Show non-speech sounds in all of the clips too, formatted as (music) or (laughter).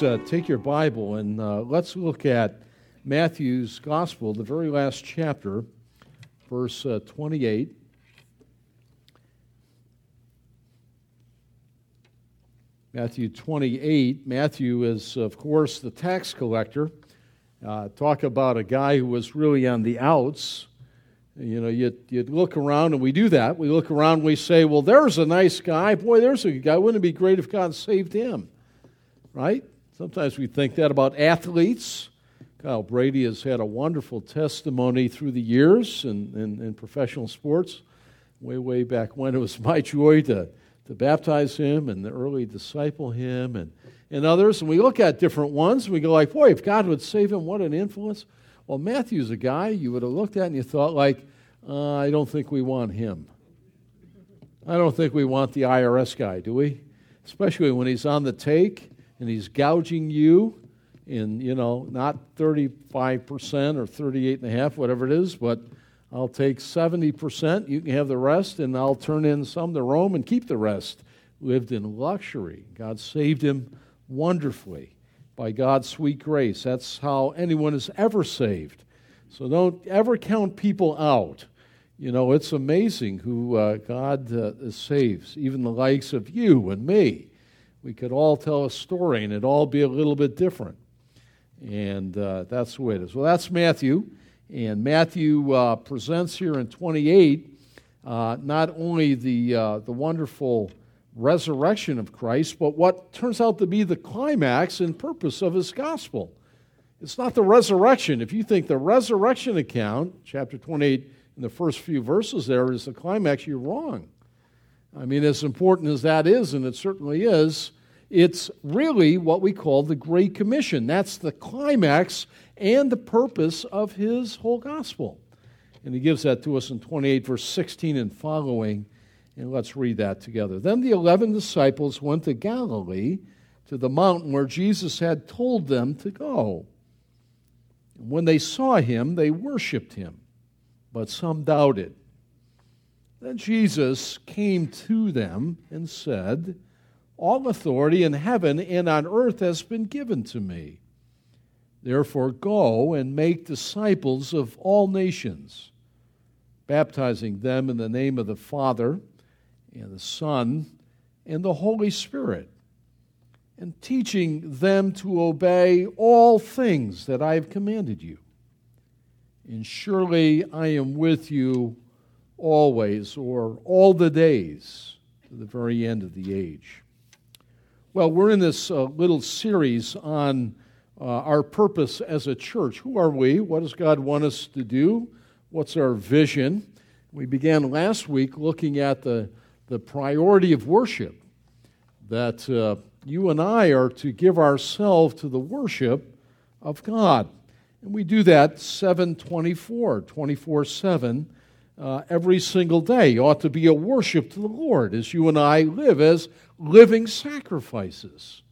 Please uh, take your Bible and uh, let's look at Matthew's Gospel, the very last chapter, verse uh, 28. Matthew 28. Matthew is, of course, the tax collector. Uh, talk about a guy who was really on the outs. You know, you'd, you'd look around, and we do that. We look around and we say, well, there's a nice guy. Boy, there's a guy. Wouldn't it be great if God saved him? Right? Sometimes we think that about athletes. Kyle Brady has had a wonderful testimony through the years in, in, in professional sports. Way, way back when, it was my joy to to baptize him and the early disciple him and, and others. And we look at different ones and we go like, boy, if God would save him, what an influence. Well, Matthew's a guy you would have looked at and you thought like, uh, I don't think we want him. I don't think we want the IRS guy, do we? Especially when he's on the take and he's gouging you in, you know, not 35% or 38 and whatever it is, but I'll take 70%, you can have the rest, and I'll turn in some to Rome and keep the rest. Lived in luxury. God saved him wonderfully by God's sweet grace. That's how anyone is ever saved. So don't ever count people out. You know, it's amazing who uh, God uh, saves, even the likes of you and me. We could all tell a story and it'd all be a little bit different. And uh, that's the way it is. Well, that's Matthew. And Matthew uh, presents here in 28 uh, not only the, uh, the wonderful resurrection of Christ, but what turns out to be the climax and purpose of his gospel. It's not the resurrection. If you think the resurrection account, chapter 28, in the first few verses there, is the climax, you're wrong. I mean, as important as that is, and it certainly is, it's really what we call the Great Commission. That's the climax and the purpose of his whole gospel. And he gives that to us in 28, verse 16 and following. And let's read that together. Then the eleven disciples went to Galilee, to the mountain where Jesus had told them to go. When they saw him, they worshiped him, but some doubted. Then Jesus came to them and said, All authority in heaven and on earth has been given to me. Therefore, go and make disciples of all nations, baptizing them in the name of the Father and the Son and the Holy Spirit, and teaching them to obey all things that I have commanded you. And surely I am with you always, or all the days, to the very end of the age. Well, we're in this uh, little series on uh, our purpose as a church. Who are we? What does God want us to do? What's our vision? We began last week looking at the, the priority of worship, that uh, you and I are to give ourselves to the worship of God. And we do that 724, 24 7, uh, every single day. ought to be a worship to the Lord as you and I live as living sacrifices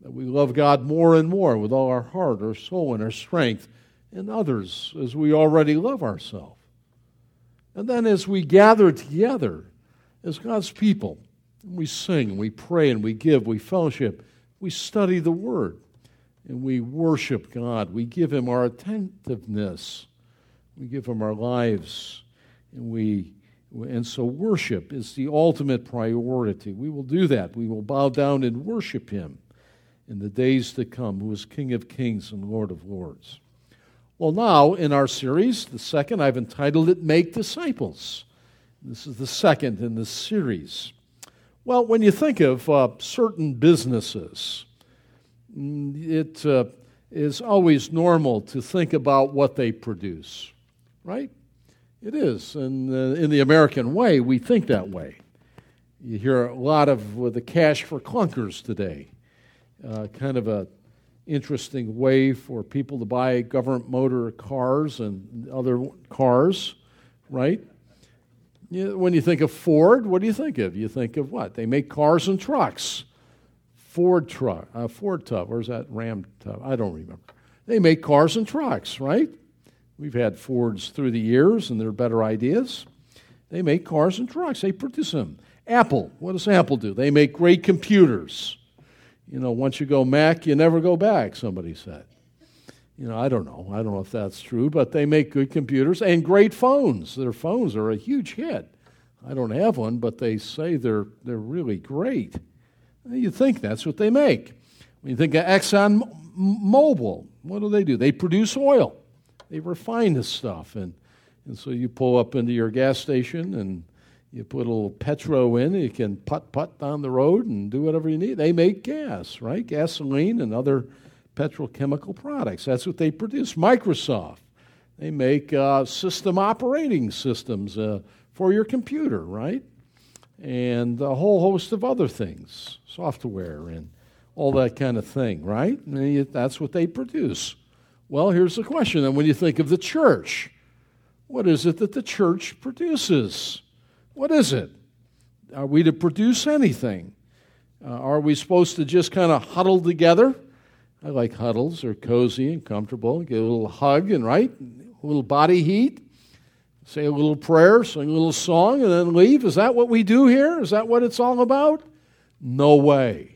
that we love God more and more with all our heart, our soul, and our strength, and others as we already love ourselves. And then as we gather together as God's people, we sing, we pray, and we give, we fellowship, we study the Word, and we worship God. We give Him our attentiveness, we give Him our lives, we and so worship is the ultimate priority. We will do that. We will bow down and worship Him in the days to come, who is King of kings and Lord of lords. Well, now in our series, the second, I've entitled it Make Disciples. This is the second in this series. Well, when you think of uh, certain businesses, mm, it uh, is always normal to think about what they produce, right? It is. And uh, in the American way, we think that way. You hear a lot of the cash for clunkers today uh, kind of a interesting way for people to buy government motor cars and other cars, right? You, when you think of Ford, what do you think of? You think of what? They make cars and trucks. Ford truck, uh, Ford tub, where's that Ram tub? I don't remember. They make cars and trucks, right? We've had Fords through the years, and they're better ideas. They make cars and trucks. They produce them. Apple, what does Apple do? They make great computers. You know, once you go Mac, you never go back, somebody said. You know, I don't know. I don't know if that's true, but they make good computers and great phones. Their phones are a huge hit. I don't have one, but they say they're, they're really great. You think that's what they make. When you think of Exxon Mobil, what do they do? They produce oil. They refine this stuff. And, and so you pull up into your gas station and you put a little petro in, you can putt putt down the road and do whatever you need. They make gas, right? Gasoline and other petrochemical products. That's what they produce. Microsoft, they make uh, system operating systems uh, for your computer, right? And a whole host of other things, software and all that kind of thing, right? And that's what they produce. Well, here's the question then when you think of the church, what is it that the church produces? What is it? Are we to produce anything? Uh, are we supposed to just kind of huddle together? I like huddles. They're cozy and comfortable. Get a little hug and right, a little body heat. Say a little prayer, sing a little song, and then leave. Is that what we do here? Is that what it's all about? No way.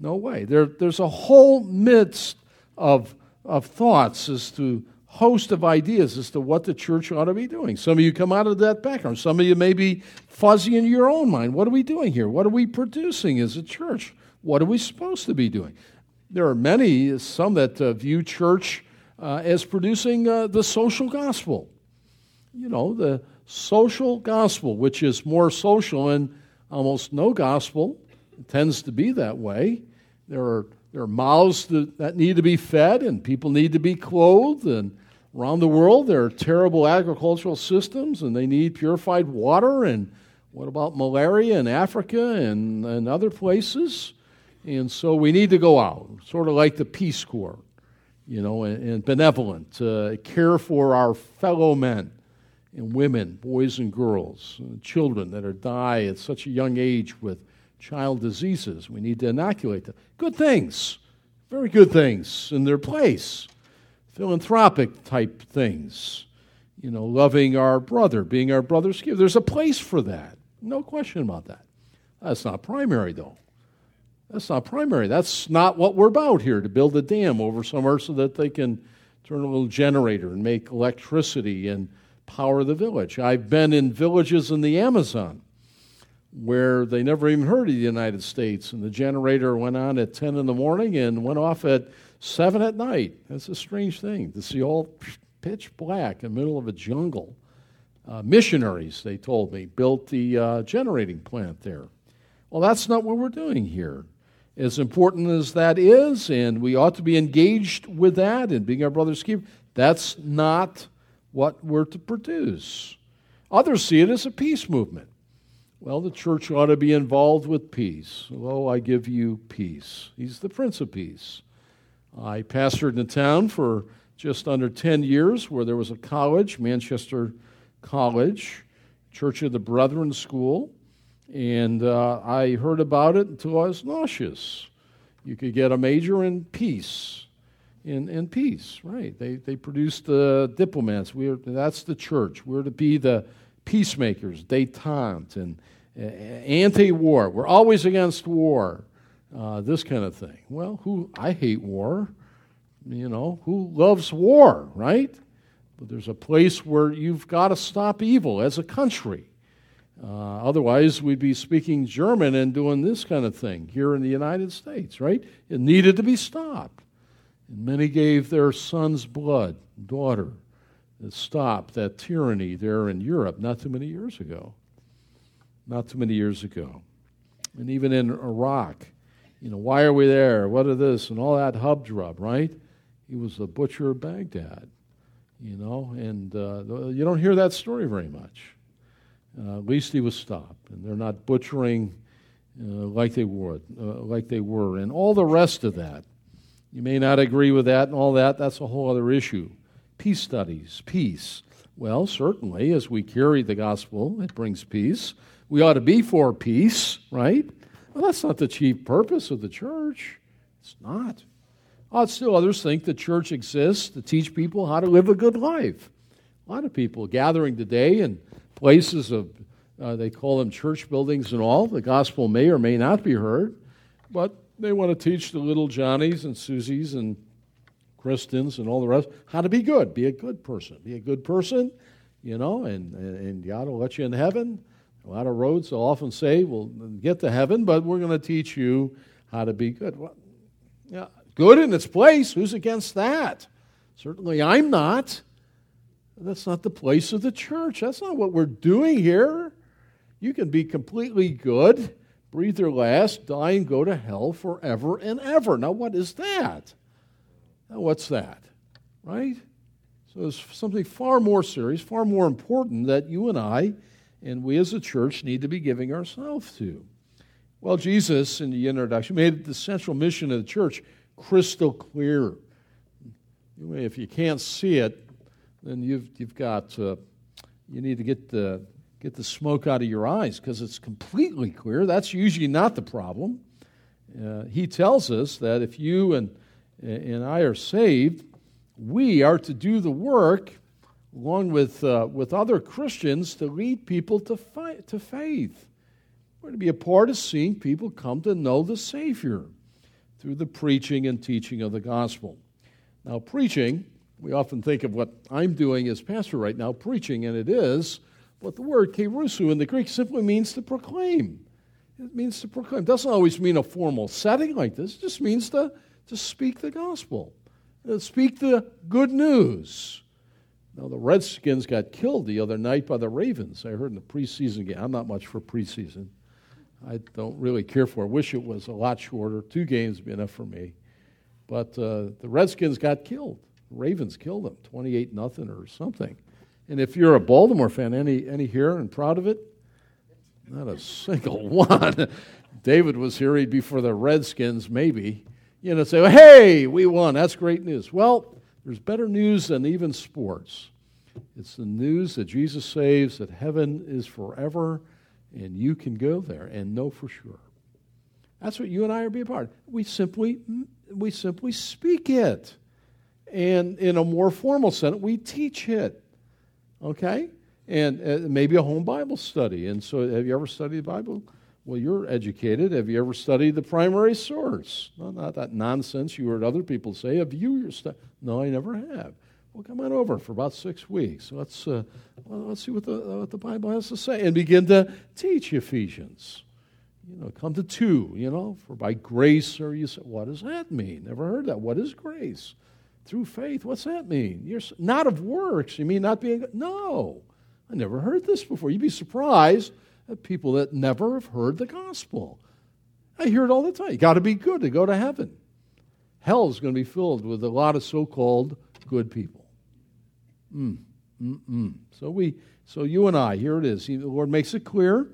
No way. There, there's a whole midst of, of thoughts as to host of ideas as to what the church ought to be doing. Some of you come out of that background. Some of you may be fuzzy in your own mind. What are we doing here? What are we producing as a church? What are we supposed to be doing? There are many, some that uh, view church uh, as producing uh, the social gospel. You know, the social gospel, which is more social and almost no gospel. It tends to be that way. There are there are mouths that, that need to be fed, and people need to be clothed, and Around the world, there are terrible agricultural systems and they need purified water. And what about malaria in Africa and, and other places? And so we need to go out, sort of like the Peace Corps, you know, and, and benevolent, uh, care for our fellow men and women, boys and girls, and children that are die at such a young age with child diseases. We need to inoculate them. Good things, very good things in their place philanthropic type things. You know, loving our brother, being our brother's keeper. There's a place for that. No question about that. That's not primary, though. That's not primary. That's not what we're about here to build a dam over somewhere so that they can turn a little generator and make electricity and power the village. I've been in villages in the Amazon where they never even heard of the United States, and the generator went on at 10 in the morning and went off at Seven at night. That's a strange thing to see all pitch black in the middle of a jungle. Uh, missionaries, they told me, built the uh, generating plant there. Well, that's not what we're doing here. As important as that is, and we ought to be engaged with that and being our brother's keeper, that's not what we're to produce. Others see it as a peace movement. Well, the church ought to be involved with peace. Oh, I give you peace. He's the Prince of Peace. I pastored in a town for just under 10 years where there was a college, Manchester College, Church of the Brethren School, and uh, I heard about it until I was nauseous. You could get a major in peace. In, in peace, right? They, they produced the diplomats. We are, that's the church. We're to be the peacemakers, detente, and anti war. We're always against war uh, this kind of thing. Well, who I hate war. You know, who loves war, right? But there's a place where you've got to stop evil as a country. Uh, otherwise, we'd be speaking German and doing this kind of thing here in the United States, right? It needed to be stopped. And many gave their son's blood, daughter, to stop that tyranny there in Europe not too many years ago. Not too many years ago. And even in Iraq, you know, why are we there? What are this? And all that hubdrub, right? He was the butcher of Baghdad, you know, and uh, you don't hear that story very much. Uh, at least he was stopped, and they're not butchering uh, like they were, uh, like they were, and all the rest of that. You may not agree with that and all that. That's a whole other issue. Peace studies, peace. Well, certainly, as we carry the gospel, it brings peace. We ought to be for peace, right? Well, that's not the chief purpose of the church. It's not. Oh, still, others think the church exists to teach people how to live a good life. A lot of people gathering today in places of, uh, they call them church buildings and all. The gospel may or may not be heard, but they want to teach the little Johnnies and Susies and Christians and all the rest how to be good. Be a good person. Be a good person, you know, and, and, and God will let you in heaven. A lot of roads will often say, "We'll get to heaven, but we're going to teach you how to be good." Well, yeah, good in its place. Who's against that? Certainly I'm not. That's not the place of the church. That's not what we're doing here. You can be completely good, breathe your last, die, and go to hell forever and ever. Now, what is that? Now, what's that? Right? So it's something far more serious, far more important that you and I and we as a church need to be giving ourselves to. Well, Jesus, in the introduction, made the central mission of the church crystal clear. If you can't see it, then you've, you've got, uh, you need to get the, get the smoke out of your eyes because it's completely clear. That's usually not the problem. Uh, he tells us that if you and, and I are saved, we are to do the work along with, uh, with other Christians to lead people to, fi- to faith. We're to be a part of seeing people come to know the Savior through the preaching and teaching of the gospel. Now, preaching, we often think of what I'm doing as pastor right now, preaching, and it is, but the word kerusso in the Greek simply means to proclaim. It means to proclaim. It doesn't always mean a formal setting like this, it just means to, to speak the gospel, to speak the good news. Now, the Redskins got killed the other night by the Ravens. I heard in the preseason game. I'm not much for preseason. I don't really care for it. Wish it was a lot shorter. Two games would be enough for me. But uh, the Redskins got killed. The Ravens killed them, 28 nothing or something. And if you're a Baltimore fan, any, any here and proud of it? Not a single (laughs) one. David was here, he'd be for the Redskins, maybe. You know, say, hey, we won. That's great news. Well, there's better news than even sports. It's the news that Jesus saves, that heaven is forever, and you can go there and know for sure. That's what you and I are being part of. We simply, we simply speak it. And in a more formal sense, we teach it. Okay? And uh, maybe a home Bible study. And so, have you ever studied the Bible? Well, you're educated. Have you ever studied the primary source? No, not that nonsense you heard other people say. Have you study? No, I never have. Well, come on over for about six weeks. Let's, uh, well, let's see what the, what the Bible has to say and begin to teach Ephesians. You know, come to two, you know, for by grace are you. What does that mean? Never heard that. What is grace? Through faith. What's that mean? You're not of works. You mean not being. No. I never heard this before. You'd be surprised people that never have heard the gospel. I hear it all the time. You got to be good to go to heaven. Hell is going to be filled with a lot of so called good people. Mm, mm, mm. So, we, so you and I, here it is. The Lord makes it clear.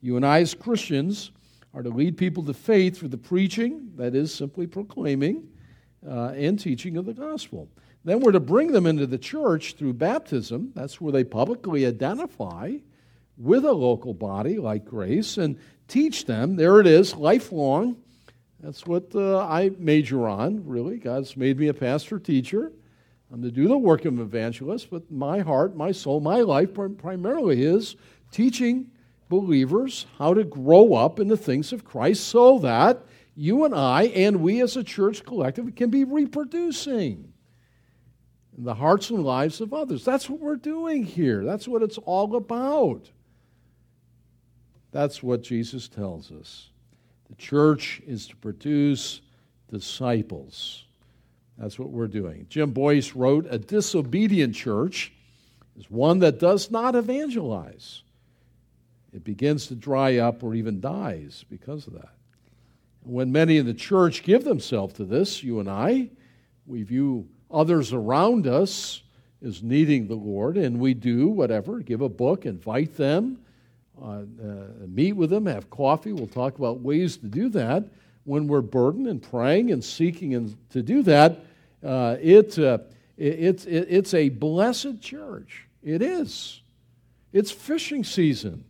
You and I, as Christians, are to lead people to faith through the preaching, that is, simply proclaiming, uh, and teaching of the gospel. Then we're to bring them into the church through baptism. That's where they publicly identify with a local body like Grace and teach them. There it is, lifelong. That's what uh, I major on, really. God's made me a pastor teacher. I'm to do the work of an evangelist, but my heart, my soul, my life primarily is teaching believers how to grow up in the things of Christ so that you and I and we as a church collective can be reproducing in the hearts and lives of others. That's what we're doing here. That's what it's all about. That's what Jesus tells us. The church is to produce disciples. That's what we're doing. Jim Boice wrote A disobedient church is one that does not evangelize. It begins to dry up or even dies because of that. When many in the church give themselves to this, you and I, we view others around us as needing the Lord, and we do whatever, give a book, invite them, uh, uh, meet with them, have coffee. We'll talk about ways to do that. when we're burdened and praying and seeking and to do that, uh, it, uh, it, it, it's a blessed church. It is. It's fishing season.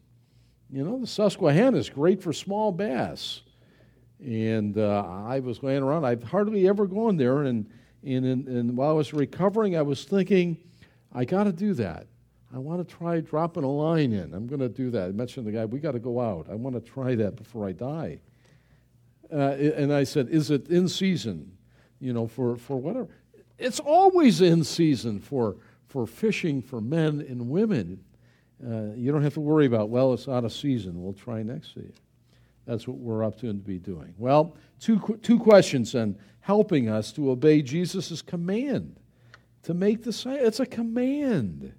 You know, the Susquehanna is great for small bass. And uh, I was laying around. I've hardly ever gone there. And, and, and, and while I was recovering, I was thinking, I got to do that. I want to try dropping a line in. I'm going to do that. I mentioned the guy, we got to go out. I want to try that before I die. Uh, and I said, Is it in season? You know, for, for whatever. It's always in season for, for fishing for men and women. Uh, you don't have to worry about, well, it's out of season. We'll try next season. That's what we're up to and to be doing. Well, two, two questions then helping us to obey Jesus' command to make the same. It's a command.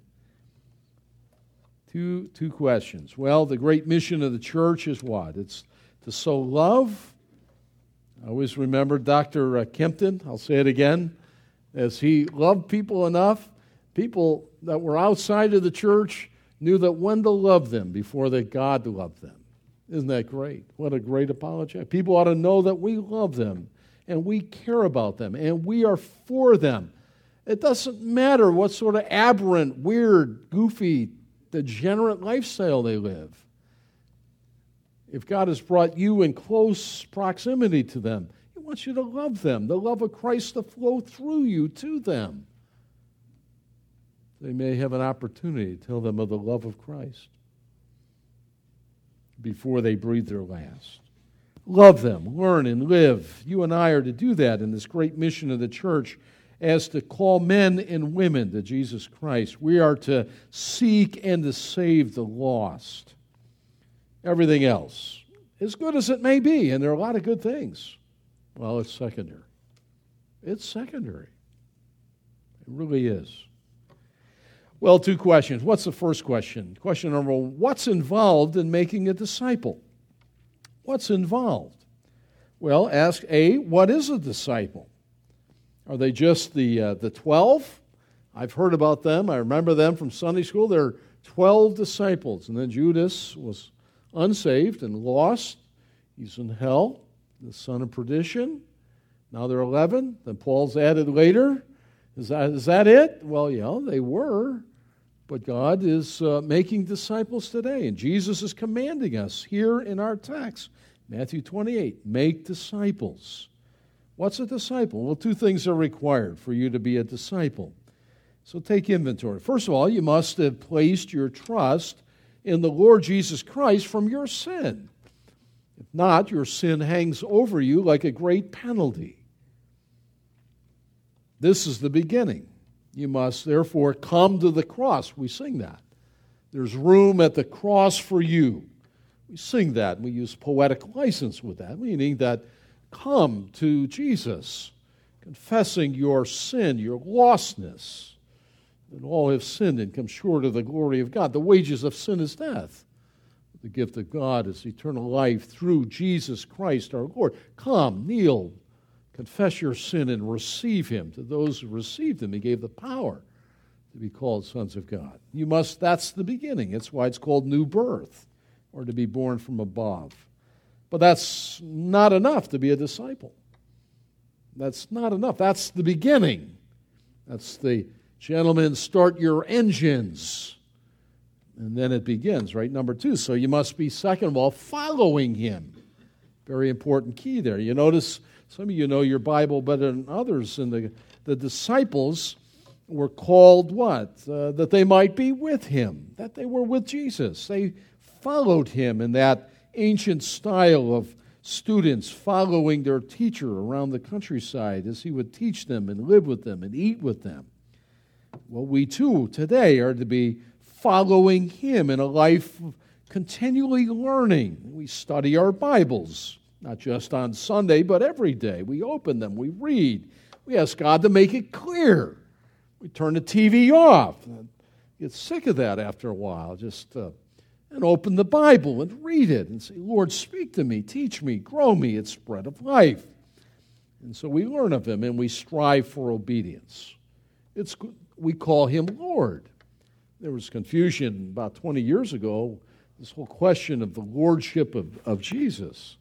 Two, two questions. Well, the great mission of the church is what? It's to sow love. I always remember Dr. Uh, Kempton, I'll say it again, as he loved people enough, people that were outside of the church knew that when to love them before that God loved them. Isn't that great? What a great apology. People ought to know that we love them and we care about them and we are for them. It doesn't matter what sort of aberrant, weird, goofy, degenerate lifestyle they live. If God has brought you in close proximity to them, He wants you to love them, the love of Christ to flow through you to them. They may have an opportunity to tell them of the love of Christ before they breathe their last. Love them, learn, and live. You and I are to do that in this great mission of the church as to call men and women to Jesus Christ. We are to seek and to save the lost. Everything else, as good as it may be, and there are a lot of good things, well, it's secondary. It's secondary. It really is. Well, two questions. What's the first question? Question number one What's involved in making a disciple? What's involved? Well, ask A, what is a disciple? Are they just the, uh, the 12? I've heard about them. I remember them from Sunday school. They're 12 disciples. And then Judas was unsaved and lost. He's in hell, the son of perdition. Now they're 11. Then Paul's added later. Is that, is that it? Well, yeah, they were. But God is uh, making disciples today. And Jesus is commanding us here in our text, Matthew 28 make disciples. What's a disciple? Well, two things are required for you to be a disciple. So take inventory. First of all, you must have placed your trust in the Lord Jesus Christ from your sin. If not, your sin hangs over you like a great penalty. This is the beginning. You must therefore come to the cross. We sing that. There's room at the cross for you. We sing that. We use poetic license with that, meaning that come to Jesus, confessing your sin, your lostness, that all have sinned and come short of the glory of God. The wages of sin is death. The gift of God is eternal life through Jesus Christ our Lord. Come, kneel, confess your sin, and receive Him. To those who received Him, He gave the power to be called sons of God. You must, that's the beginning. It's why it's called new birth, or to be born from above. But that's not enough to be a disciple. That's not enough. That's the beginning. That's the gentlemen, start your engines. And then it begins, right? Number two. So you must be, second of all, following him. Very important key there. You notice some of you know your Bible better than others, and the, the disciples were called what? Uh, that they might be with him, that they were with Jesus. They followed him in that ancient style of students following their teacher around the countryside as he would teach them and live with them and eat with them. Well, we too today are to be following him in a life of continually learning. We study our Bibles, not just on Sunday, but every day. We open them, we read, we ask God to make it clear. We turn the TV off. Get sick of that after a while. Just uh, and open the Bible and read it and say, Lord, speak to me, teach me, grow me. It's bread of life. And so we learn of him and we strive for obedience. It's, we call him Lord. There was confusion about 20 years ago, this whole question of the lordship of, of Jesus.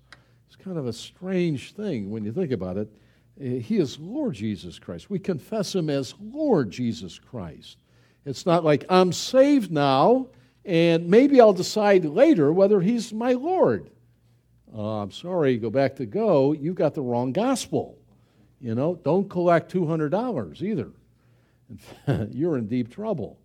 It's kind of a strange thing when you think about it. Uh, he is Lord Jesus Christ. We confess Him as Lord Jesus Christ. It's not like I'm saved now, and maybe I'll decide later whether He's my Lord. Uh, I'm sorry, go back to go. You've got the wrong gospel. You know, don't collect $200 either. (laughs) You're in deep trouble.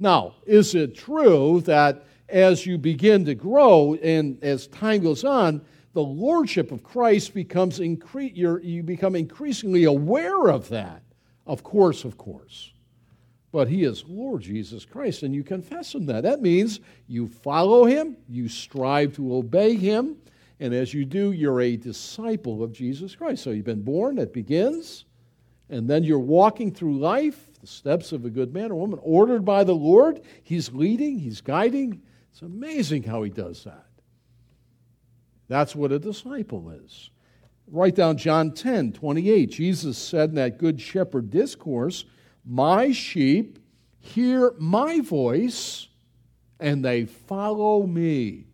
Now, is it true that as you begin to grow and as time goes on, the lordship of Christ becomes incre- you become increasingly aware of that. Of course, of course. But he is Lord Jesus Christ, and you confess him that. That means you follow him, you strive to obey him, and as you do, you're a disciple of Jesus Christ. So you've been born, it begins, and then you're walking through life, the steps of a good man or woman, ordered by the Lord. He's leading, he's guiding. It's amazing how he does that. That's what a disciple is. Write down John 10 28. Jesus said in that Good Shepherd discourse, My sheep hear my voice and they follow me.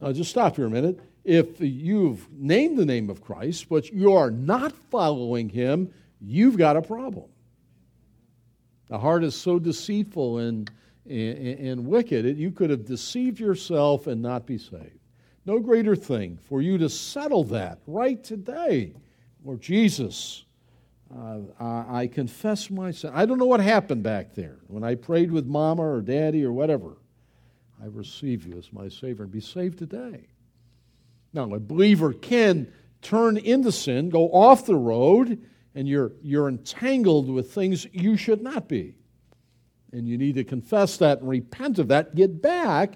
Now, just stop here a minute. If you've named the name of Christ, but you are not following him, you've got a problem. The heart is so deceitful and, and, and wicked, you could have deceived yourself and not be saved. No greater thing for you to settle that right today. Lord Jesus, uh, I, confess my sin. I don't know what happened back there when I prayed with mama or daddy or whatever. I receive you as my Savior and be saved today. Now, a believer can turn into sin, go off the road, and you're, you're entangled with things you should not be. And you need to confess that and repent of that, get back,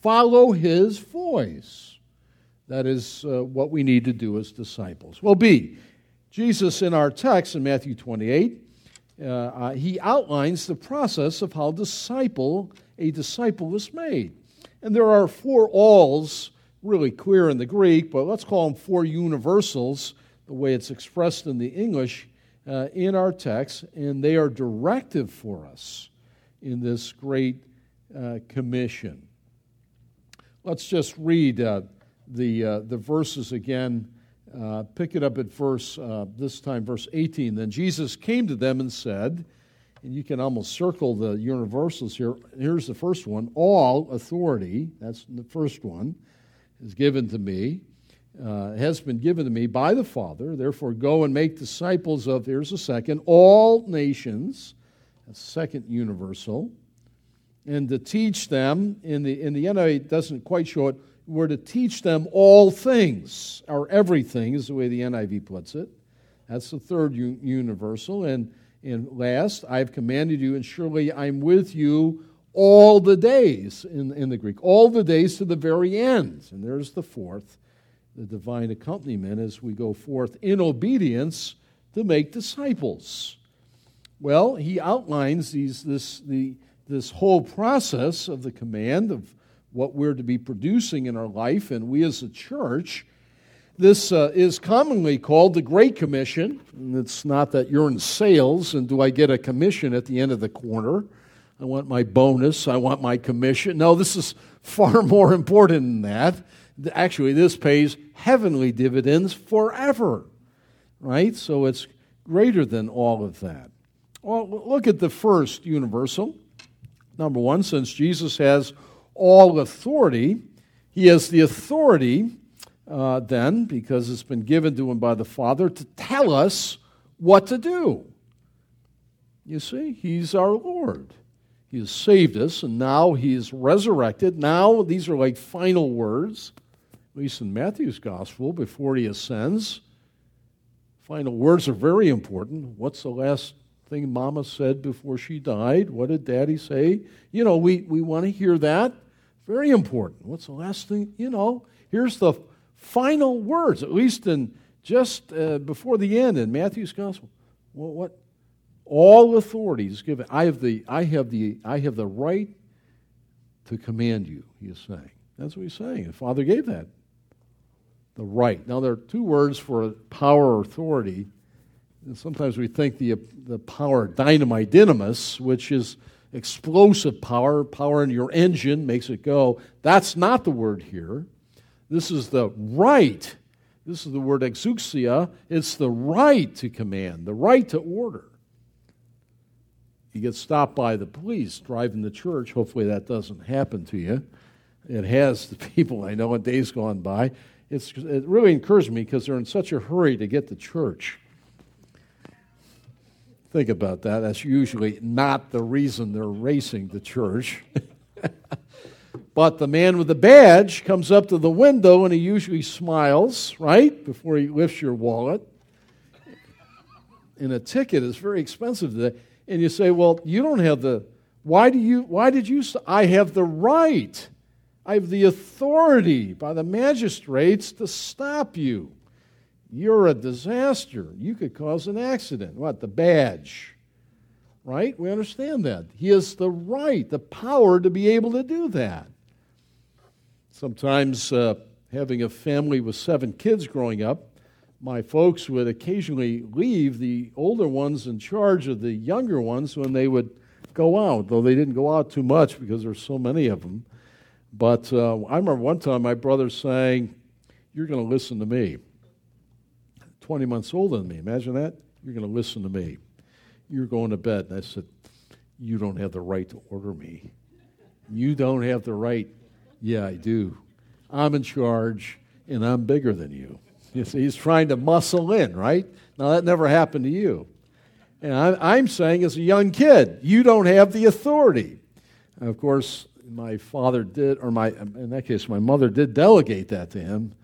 follow His voice. That is uh, what we need to do as disciples. Well, B, Jesus in our text in Matthew 28, uh, uh, he outlines the process of how disciple a disciple is made. And there are four alls, really clear in the Greek, but let's call them four universals, the way it's expressed in the English uh, in our text, and they are directive for us in this great uh, commission. Let's just read uh, the, uh, the verses again. Uh, pick it up at verse, uh, this time, verse 18. Then Jesus came to them and said, and you can almost circle the universals here. Here's the first one All authority, that's the first one, is given to me, uh, has been given to me by the Father. Therefore, go and make disciples of, here's the second, all nations, that's second universal, and to teach them, in the, in the NIV, it doesn't quite show it, we're to teach them all things, or everything is the way the NIV puts it. That's the third u- universal. And, and last, I've commanded you, and surely I'm with you all the days in, in the Greek, all the days to the very end. And there's the fourth, the divine accompaniment as we go forth in obedience to make disciples. Well, he outlines these, this, the, this whole process of the command of what we're to be producing in our life, and we as a church. This uh, is commonly called the Great Commission. And it's not that you're in sales and do I get a commission at the end of the quarter? I want my bonus, I want my commission. No, this is far (laughs) more important than that. Actually, this pays heavenly dividends forever, right? So it's greater than all of that. Well, look at the first universal. Number one, since Jesus has all authority. He has the authority uh, then, because it's been given to him by the Father, to tell us what to do. You see, he's our Lord. He has saved us, and now he is resurrected. Now, these are like final words, at least in Matthew's gospel, before he ascends. Final words are very important. What's the last thing Mama said before she died? What did Daddy say? You know, we, we want to hear that. Very important. What's the last thing? You know, here's the final words, at least in just uh, before the end in Matthew's gospel. Well, what? All authority is given. I have the I have the I have the right to command you, he is saying. That's what he's saying. The Father gave that. The right. Now there are two words for power or authority. And sometimes we think the the power dynamite dynamis, which is explosive power, power in your engine makes it go. That's not the word here. This is the right. This is the word exousia. It's the right to command, the right to order. You get stopped by the police driving to church. Hopefully that doesn't happen to you. It has (laughs) to people I know in days gone by. It's, it really encouraged me because they're in such a hurry to get to church. Think about that. That's usually not the reason they're racing the church. (laughs) but the man with the badge comes up to the window and he usually smiles, right, before he lifts your wallet. And a ticket is very expensive today. And you say, well, you don't have the, why do you, why did you, I have the right. I have the authority by the magistrates to stop you. You're a disaster. You could cause an accident. What? The badge. Right? We understand that. He has the right, the power to be able to do that. Sometimes, uh, having a family with seven kids growing up, my folks would occasionally leave the older ones in charge of the younger ones when they would go out, though they didn't go out too much because there's so many of them. But uh, I remember one time my brother saying, You're going to listen to me. 20 months older than me. Imagine that. You're going to listen to me. You're going to bed. And I said, You don't have the right to order me. You don't have the right. Yeah, I do. I'm in charge, and I'm bigger than you. You see, he's trying to muscle in, right? Now, that never happened to you. And I'm saying, as a young kid, you don't have the authority. And of course, my father did, or my, in that case, my mother did delegate that to him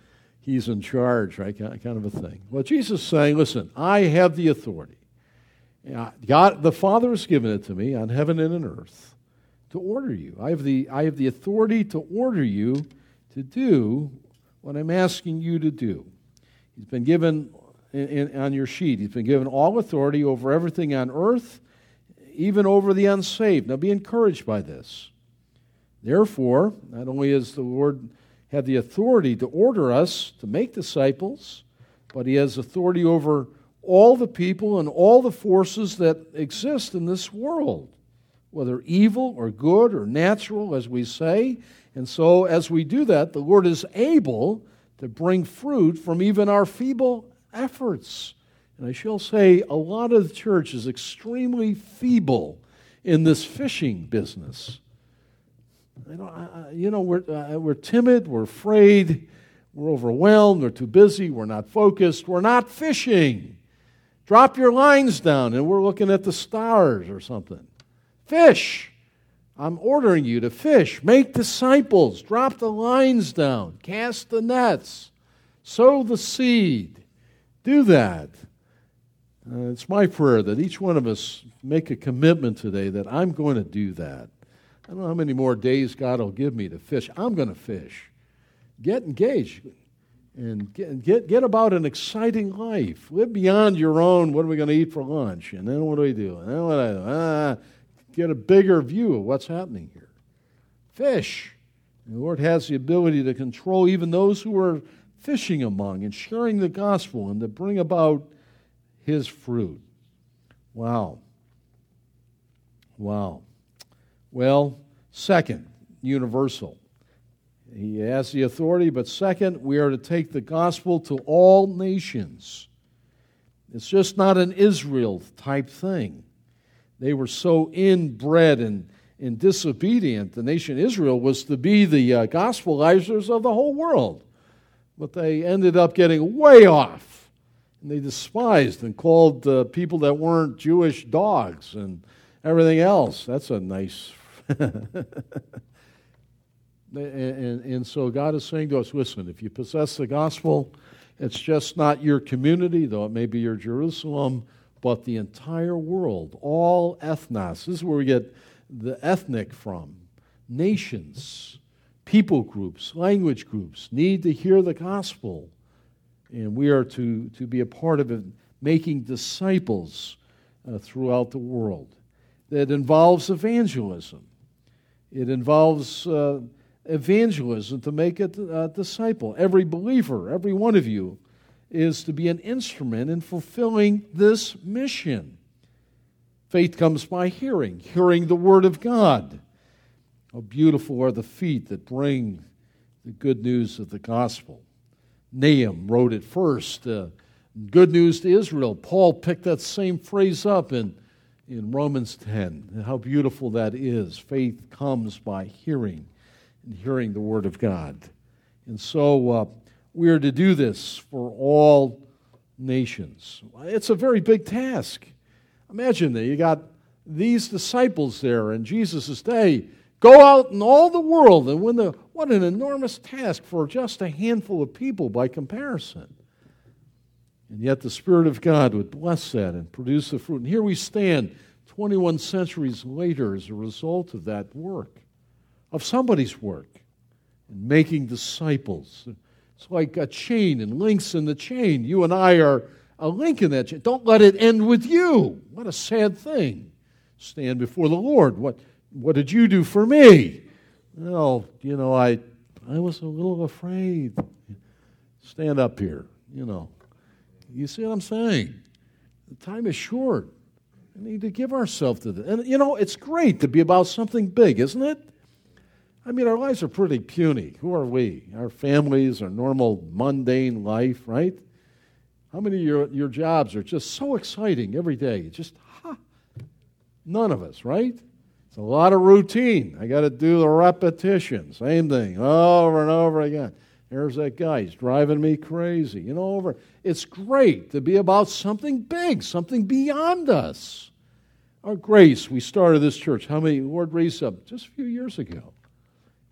he's in charge, right? Kind of a thing. Well, Jesus is saying, listen, I have the authority. God, the Father has given it to me on heaven and on earth to order you. I have the, I have the authority to order you to do what I'm asking you to do. He's been given in, in, on your sheet, he's been given all authority over everything on earth, even over the unsaved. Now be encouraged by this. Therefore, not only is the Lord have the authority to order us to make disciples, but he has authority over all the people and all the forces that exist in this world, whether evil or good or natural, as we say. And so, as we do that, the Lord is able to bring fruit from even our feeble efforts. And I shall say, a lot of the church is extremely feeble in this fishing business. You know, I, you know we're, uh, we're timid, we're afraid, we're overwhelmed, we're too busy, we're not focused, we're not fishing. Drop your lines down and we're looking at the stars or something. Fish. I'm ordering you to fish. Make disciples. Drop the lines down. Cast the nets. Sow the seed. Do that. Uh, it's my prayer that each one of us make a commitment today that I'm going to do that. I don't know how many more days God will give me to fish. I'm going to fish. Get engaged and get, get, get about an exciting life. Live beyond your own, what are we going to eat for lunch? And then what do we do? And then what do I do? Ah, get a bigger view of what's happening here. Fish. The Lord has the ability to control even those who are fishing among and sharing the gospel and to bring about his fruit. Wow. Wow. Well, second, universal. He has the authority, but second, we are to take the gospel to all nations. It's just not an Israel type thing. They were so inbred and, and disobedient. The nation Israel was to be the uh, gospelizers of the whole world. But they ended up getting way off. And they despised and called uh, people that weren't Jewish dogs and everything else. That's a nice (laughs) and, and, and, so God is saying to us listen, if you possess the gospel, it's just not your community, though it may be your Jerusalem, but the entire world, all ethnos. This is where we get the ethnic from. Nations, people groups, language groups need to hear the gospel. And we are to, to be a part of it, making disciples uh, throughout the world. That involves evangelism. It involves uh, evangelism to make it a disciple. Every believer, every one of you, is to be an instrument in fulfilling this mission. Faith comes by hearing, hearing the Word of God. How beautiful are the feet that bring the good news of the gospel. Nahum wrote it first. Uh, good news to Israel. Paul picked that same phrase up in, in Romans 10. How beautiful that is. Faith comes by hearing, and hearing the Word of God. And so uh, we are to do this for all nations. It's a very big task. Imagine that you got these disciples there in Jesus' day. Go out in all the world and win the. What an enormous task for just a handful of people by comparison. And yet the Spirit of God would bless that and produce the fruit. And here we stand 21 centuries later as a result of that work, of somebody's work, in making disciples. It's like a chain and links in the chain. You and I are a link in that chain. Don't let it end with you. What a sad thing. Stand before the Lord. What, what did you do for me? Well, you know, I, I was a little afraid. Stand up here, you know. You see what I'm saying? The time is short. We need to give ourselves to this. And, you know, it's great to be about something big, isn't it? I mean, our lives are pretty puny. Who are we? Our families, our normal, mundane life, right? How many of your, your jobs are just so exciting every day? Just, ha! None of us, right? It's a lot of routine. I got to do the repetition. Same thing over and over again. There's that guy. He's driving me crazy. You know, over. It's great to be about something big, something beyond us. Our grace, we started this church. How many? Lord raised up just a few years ago.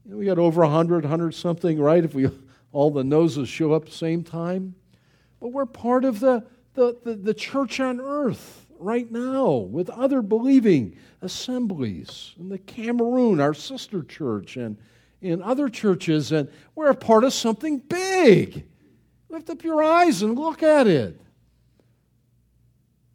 You know, we got over 100, 100 something, right? If we (laughs) all the noses show up same time. But we're part of the, the, the, the church on earth right now with other believing assemblies. In the Cameroon, our sister church, and in other churches, and we're a part of something big. Lift up your eyes and look at it.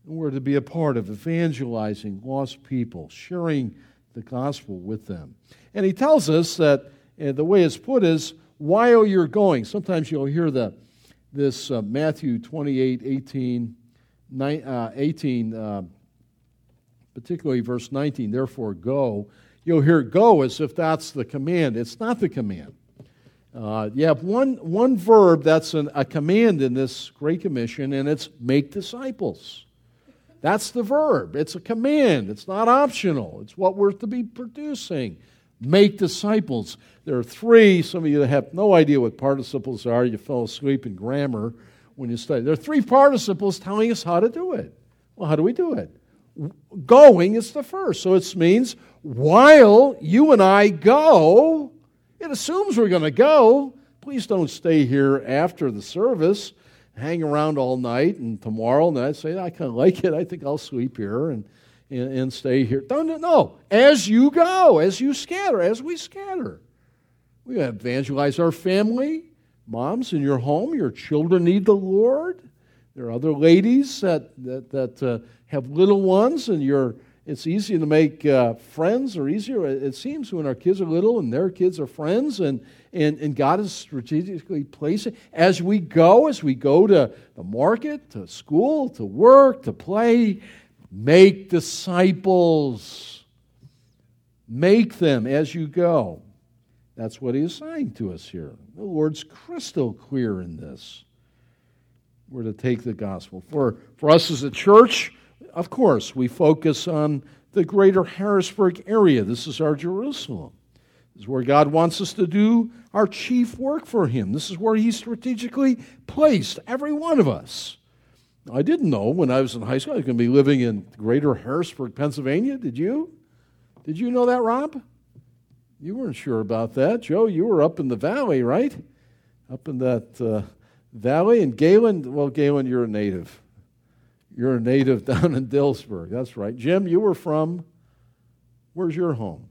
We're to be a part of evangelizing lost people, sharing the gospel with them. And he tells us that uh, the way it's put is while you're going. Sometimes you'll hear the, this uh, Matthew 28 18, nine, uh, 18 uh, particularly verse 19, therefore go. You'll hear go as if that's the command. It's not the command. Uh, you have one, one verb that's an, a command in this Great Commission, and it's make disciples. That's the verb. It's a command. It's not optional. It's what we're to be producing. Make disciples. There are three. Some of you have no idea what participles are. You fell asleep in grammar when you study. There are three participles telling us how to do it. Well, how do we do it? Going is the first. So it means while you and I go, it assumes we're going to go. Please don't stay here after the service hang around all night and tomorrow and I say, I kind of like it. I think I'll sleep here and, and, and stay here. Don't, no. As you go, as you scatter, as we scatter. We evangelize our family. Moms in your home, your children need the Lord. There are other ladies that, that, that uh, have little ones, and you're, it's easy to make uh, friends, or easier, it seems, when our kids are little and their kids are friends, and, and, and God is strategically placing. As we go, as we go to the market, to school, to work, to play, make disciples. Make them as you go. That's what he is saying to us here. The Lord's crystal clear in this. We're to take the gospel. For, for us as a church, of course, we focus on the greater Harrisburg area. This is our Jerusalem. This is where God wants us to do our chief work for Him. This is where He strategically placed every one of us. I didn't know when I was in high school I was going to be living in greater Harrisburg, Pennsylvania. Did you? Did you know that, Rob? You weren't sure about that. Joe, you were up in the valley, right? Up in that uh, valley. And Galen, well, Galen, you're a native. You're a native (laughs) down in Dillsburg. That's right. Jim, you were from, where's your home?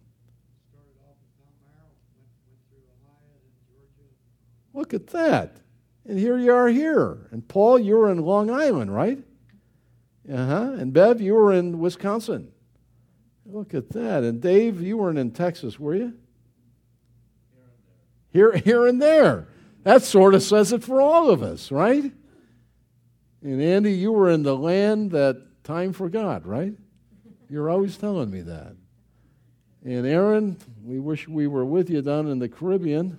Look at that. And here you are here. And Paul, you were in Long Island, right? Uh huh. And Bev, you were in Wisconsin. Look at that. And Dave, you weren't in Texas, were you? Here, here and there. That sort of says it for all of us, right? And Andy, you were in the land that time forgot, right? You're always telling me that. And Aaron, we wish we were with you down in the Caribbean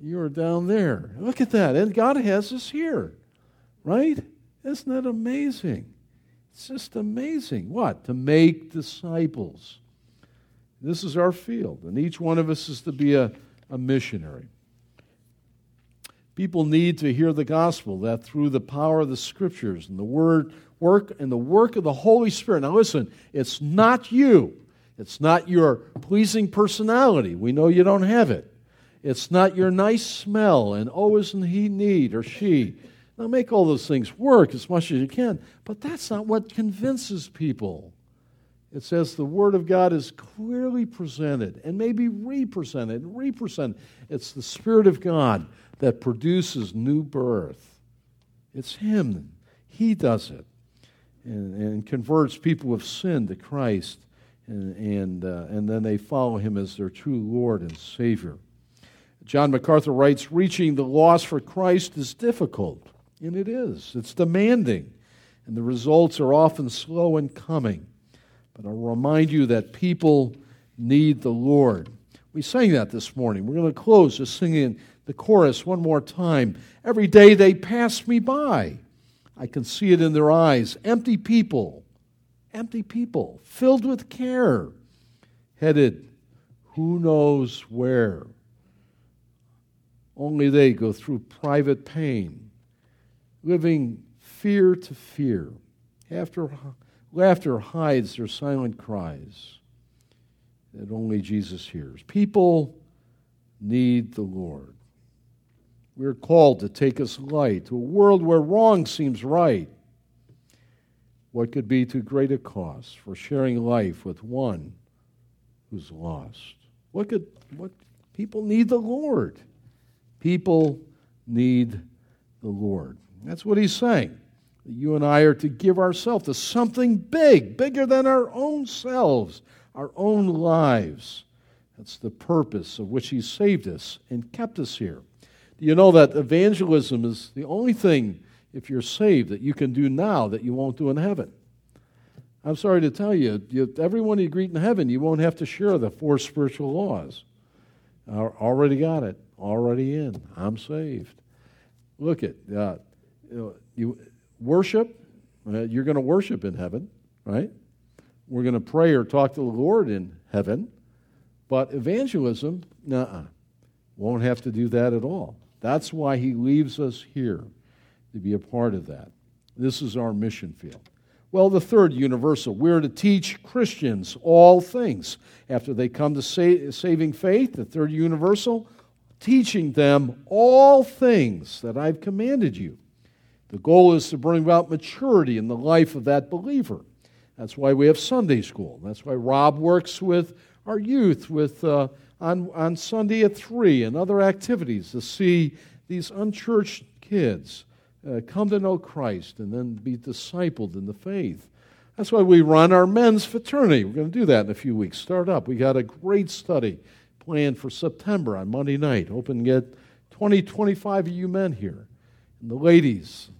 You're down there. Look at that. And God has us here, right? Isn't that amazing? It's just amazing. What? To make disciples. This is our field, and each one of us is to be a, a missionary. People need to hear the gospel that through the power of the scriptures and the word work and the work of the Holy Spirit. Now listen, it's not you. It's not your pleasing personality. We know you don't have it. It's not your nice smell and oh, isn't he neat or she. Now make all those things work as much as you can, but that's not what convinces people. It says the Word of God is clearly presented and maybe represented and represented. It's the Spirit of God that produces new birth. It's Him. He does it and, and converts people of sin to Christ, and, and, uh, and then they follow Him as their true Lord and Savior. John MacArthur writes Reaching the lost for Christ is difficult, and it is. It's demanding, and the results are often slow in coming. But I'll remind you that people need the Lord. We sang that this morning. We're going to close just singing the chorus one more time. Every day they pass me by. I can see it in their eyes. Empty people, empty people, filled with care, headed who knows where. Only they go through private pain, living fear to fear. After laughter hides their silent cries that only Jesus hears. People need the Lord. We're called to take us light to a world where wrong seems right. What could be too great a cost for sharing life with one who's lost? What could what people need the Lord? People need the Lord. That's what he's saying. You and I are to give ourselves to something big, bigger than our own selves, our own lives. That's the purpose of which he saved us and kept us here. You know that evangelism is the only thing, if you're saved, that you can do now that you won't do in heaven. I'm sorry to tell you, you everyone you greet in heaven, you won't have to share the four spiritual laws. I already got it, already in. I'm saved. Look at uh, you worship. Uh, you're going to worship in heaven, right? We're going to pray or talk to the Lord in heaven. But evangelism, nah, won't have to do that at all. That's why he leaves us here to be a part of that. This is our mission field. Well, the third universal, we're to teach Christians all things. After they come to sa- saving faith, the third universal, teaching them all things that I've commanded you. The goal is to bring about maturity in the life of that believer. That's why we have Sunday school. That's why Rob works with our youth with uh, on, on Sunday at 3 and other activities to see these unchurched kids uh, come to know Christ and then be discipled in the faith. That's why we run our men's fraternity. We're going to do that in a few weeks. Start up. We got a great study planned for September on Monday night. Hoping to get 20, 25 of you men here. And the ladies,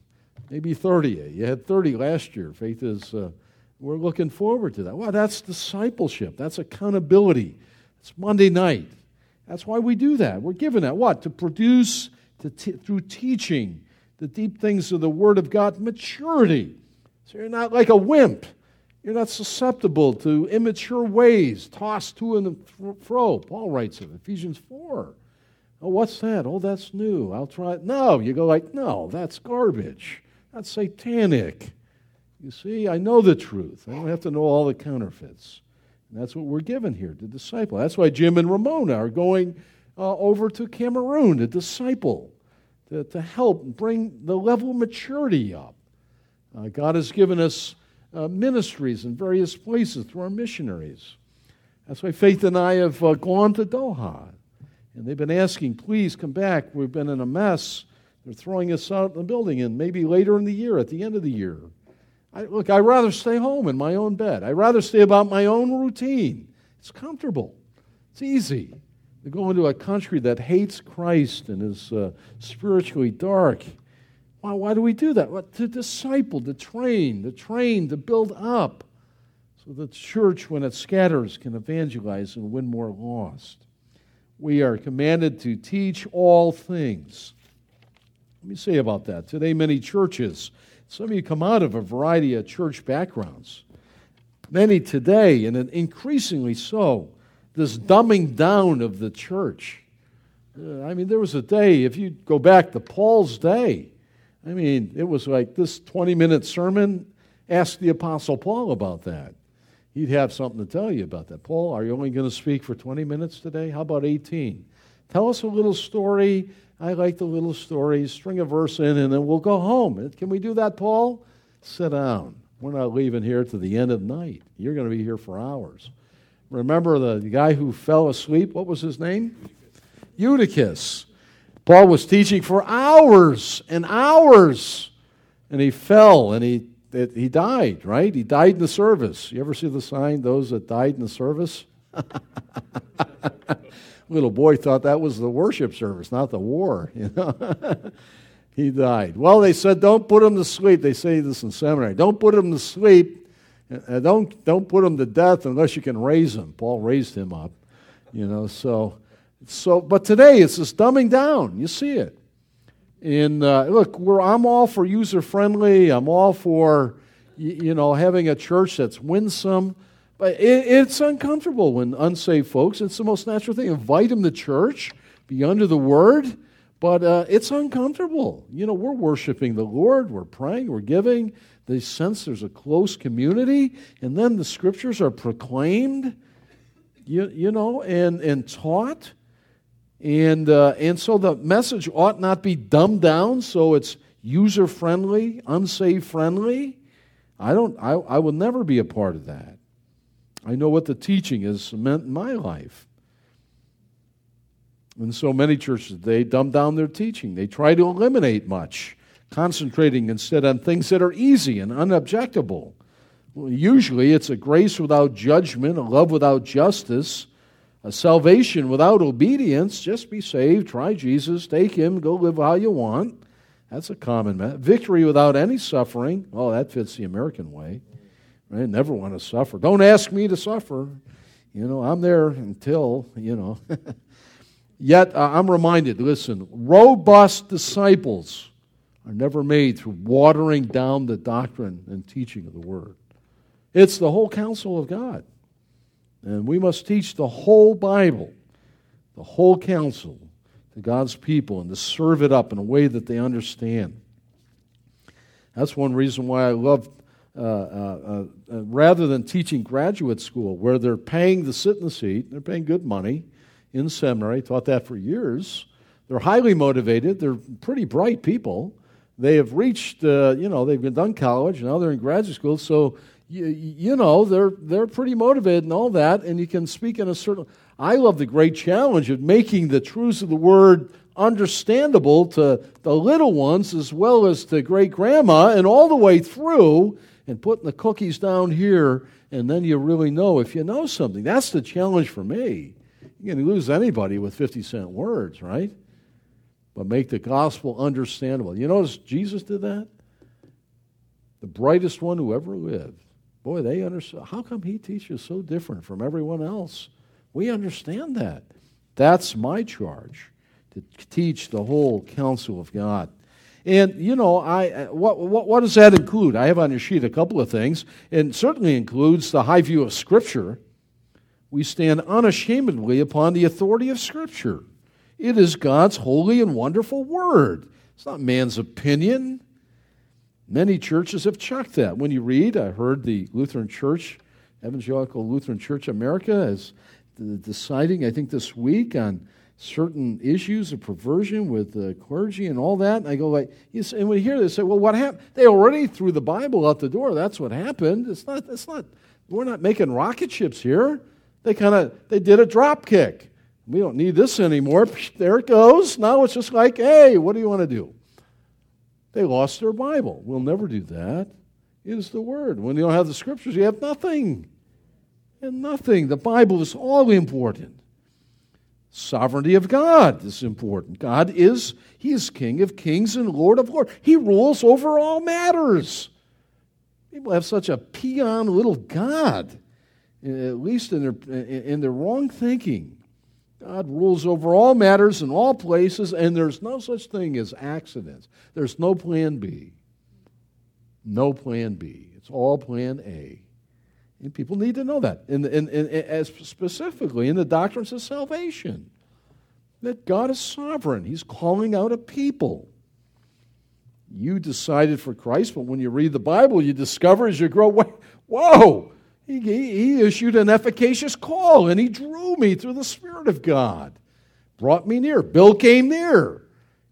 maybe 30. You had 30 last year. Faith is, uh, we're looking forward to that. Well, that's discipleship, that's accountability. It's Monday night. That's why we do that. We're given that. What? To produce, to t- through teaching, the deep things of the Word of God, maturity. So you're not like a wimp. You're not susceptible to immature ways, tossed to and fro. Paul writes it, Ephesians 4. Oh, what's that? Oh, that's new. I'll try it. No, you go like, no, that's garbage. That's satanic. You see, I know the truth. I don't have to know all the counterfeits. And that's what we're given here to disciple. That's why Jim and Ramona are going uh, over to Cameroon to disciple, to, to help bring the level of maturity up. Uh, God has given us uh, ministries in various places through our missionaries. That's why Faith and I have uh, gone to Doha. And they've been asking, please come back. We've been in a mess. They're throwing us out of the building, and maybe later in the year, at the end of the year. I, look, I'd rather stay home in my own bed. I'd rather stay about my own routine. It's comfortable, it's easy. To go into a country that hates Christ and is uh, spiritually dark. Why, why do we do that? To disciple, to train, to train, to build up, so the church, when it scatters, can evangelize and win more lost. We are commanded to teach all things. Let me say about that. Today, many churches, some of you come out of a variety of church backgrounds. Many today, and increasingly so, this dumbing down of the church. Uh, I mean, there was a day, if you go back to Paul's day, I mean, it was like this 20 minute sermon. Ask the Apostle Paul about that. He'd have something to tell you about that. Paul, are you only going to speak for 20 minutes today? How about 18? Tell us a little story. I like the little stories. String a verse in, and then we'll go home. Uh, can we do that, Paul? Sit down. We're not leaving here to the end of the night. You're going to be here for hours. Remember the guy who fell asleep? What was his name? Eutychus. Paul was teaching for hours and hours, and he fell and he, he died, right? He died in the service. You ever see the sign, those that died in the service? (laughs) Little boy thought that was the worship service, not the war, (laughs) you know. he died. Well, they said, don't put him to sleep. They say this in seminary. Don't put him to sleep. Uh, don't, don't put him to death unless you can raise him. Paul raised him up, you know, so so, but today it's just dumbing down. You see it. And uh, look, I'm all for user friendly. I'm all for you know having a church that's winsome. But it, it's uncomfortable when unsaved folks. It's the most natural thing. Invite them to church, be under the Word, but uh, it's uncomfortable. You know, we're worshiping the Lord. We're praying. We're giving. They sense there's a close community, and then the Scriptures are proclaimed. You, you know, and and taught. And, uh, and so the message ought not be dumbed down so it's user friendly, unsaved friendly. I, don't, I, I will never be a part of that. I know what the teaching has meant in my life. And so many churches, they dumb down their teaching. They try to eliminate much, concentrating instead on things that are easy and unobjectable. Usually it's a grace without judgment, a love without justice, a salvation without obedience, just be saved, try Jesus, take Him, go live how you want. That's a common method. Victory without any suffering. Oh, that fits the American way. Right? Never want to suffer. Don't ask me to suffer. You know, I'm there until, you know. (laughs) Yet uh, I'm reminded listen, robust disciples are never made through watering down the doctrine and teaching of the Word. It's the whole counsel of God. And we must teach the whole Bible, the whole counsel to God's people and to serve it up in a way that they understand. That's one reason why I love, uh, uh, uh, rather than teaching graduate school, where they're paying to sit in the seat, they're paying good money in seminary, taught that for years. They're highly motivated, they're pretty bright people. They have reached, uh, you know, they've been done college, now they're in graduate school, so you, you know, they're, they're pretty motivated and all that, and you can speak in a certain. I love the great challenge of making the truths of the word understandable to the little ones as well as to great grandma and all the way through, and putting the cookies down here, and then you really know if you know something. That's the challenge for me. You can lose anybody with 50 cent words, right? But make the gospel understandable. You notice Jesus did that? The brightest one who ever lived Boy, they understand. How come he teaches so different from everyone else? We understand that. That's my charge to teach the whole counsel of God. And you know, I uh, what, what, what does that include? I have on your sheet a couple of things, and certainly includes the high view of Scripture. We stand unashamedly upon the authority of Scripture. It is God's holy and wonderful Word. It's not man's opinion. Many churches have chucked that. When you read, I heard the Lutheran Church, Evangelical Lutheran Church America, is deciding, I think this week, on certain issues of perversion with the clergy and all that. And I go like, and you hear this, say, well, what happened? They already threw the Bible out the door. That's what happened. It's not. It's not. We're not making rocket ships here. They kind of they did a drop kick. We don't need this anymore. (laughs) There it goes. Now it's just like, hey, what do you want to do? They lost their Bible. We'll never do that. It is the Word. When you don't have the Scriptures, you have nothing. And nothing. The Bible is all important. Sovereignty of God is important. God is, He is King of kings and Lord of lords. He rules over all matters. People have such a peon little God, at least in their, in their wrong thinking. God rules over all matters in all places, and there's no such thing as accidents. There's no plan B. No plan B. It's all plan A. And people need to know that, in, in, in, as specifically in the doctrines of salvation, that God is sovereign. He's calling out a people. You decided for Christ, but when you read the Bible, you discover as you grow, (laughs) whoa, he, he issued an efficacious call and he drew me through the Spirit of God, brought me near. Bill came near.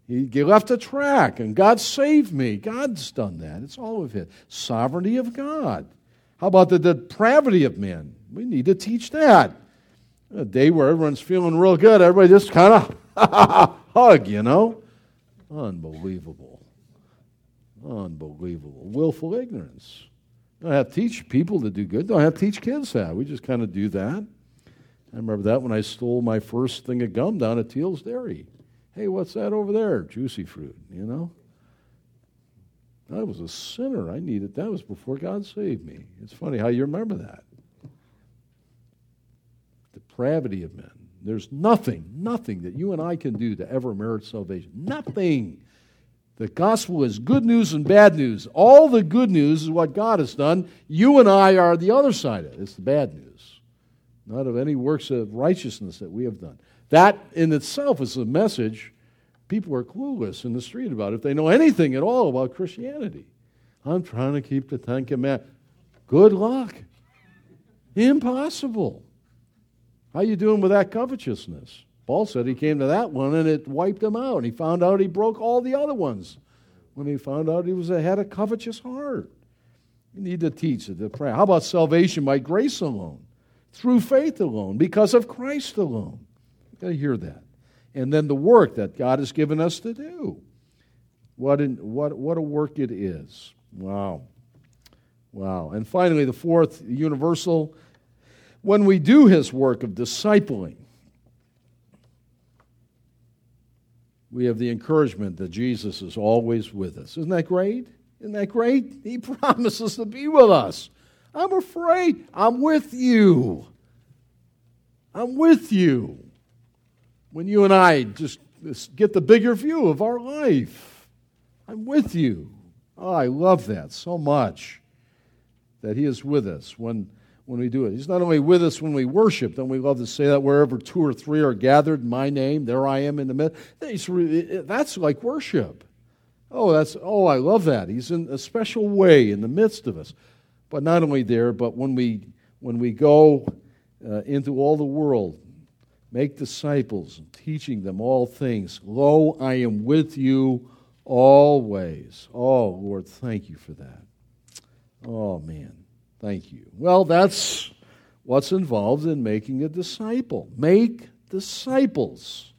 He left a track and God saved me. God's done that. It's all of it. Sovereignty of God. How about the depravity of men? We need to teach that. A day where everyone's feeling real good, everybody just kind of (laughs) hug, you know? Unbelievable. Unbelievable. Willful ignorance. Don't have to teach people to do good. Don't have to teach kids that. We just kind of do that. I remember that when I stole my first thing of gum down at Teal's Dairy. Hey, what's that over there? Juicy fruit, you know? I was a sinner. I needed that was before God saved me. It's funny how you remember that. Depravity of men. There's nothing, nothing that you and I can do to ever merit salvation. Nothing. The gospel is good news and bad news. All the good news is what God has done. You and I are the other side of it. It's the bad news, not of any works of righteousness that we have done. That in itself is a message people are clueless in the street about if they know anything at all about Christianity. I'm trying to keep the Ten Commandments. Good luck. Impossible. How you doing with that covetousness? Paul said he came to that one and it wiped him out. He found out he broke all the other ones when he found out he was had a covetous heart. You need to teach it, to pray. How about salvation by grace alone, through faith alone, because of Christ alone? You've got to hear that. And then the work that God has given us to do. What, in, what, what a work it is. Wow. Wow. And finally, the fourth universal when we do his work of discipling, we have the encouragement that Jesus is always with us. Isn't that great? Isn't that great? He (laughs) promises to be with us. I'm afraid. I'm with you. I'm with you. When you and I just get the bigger view of our life, I'm with you. Oh, I love that so much that He is with us. When when we do it. He's not only with us when we worship, then we love to say that wherever two or three are gathered in my name, there I am in the midst. That's like worship. Oh, that's oh, I love that. He's in a special way in the midst of us. But not only there, but when we when we go uh, into all the world, make disciples, teaching them all things. Lo, I am with you always. Oh, Lord, thank you for that. Oh man. Thank you. Well, that's what's involved in making a disciple. Make disciples.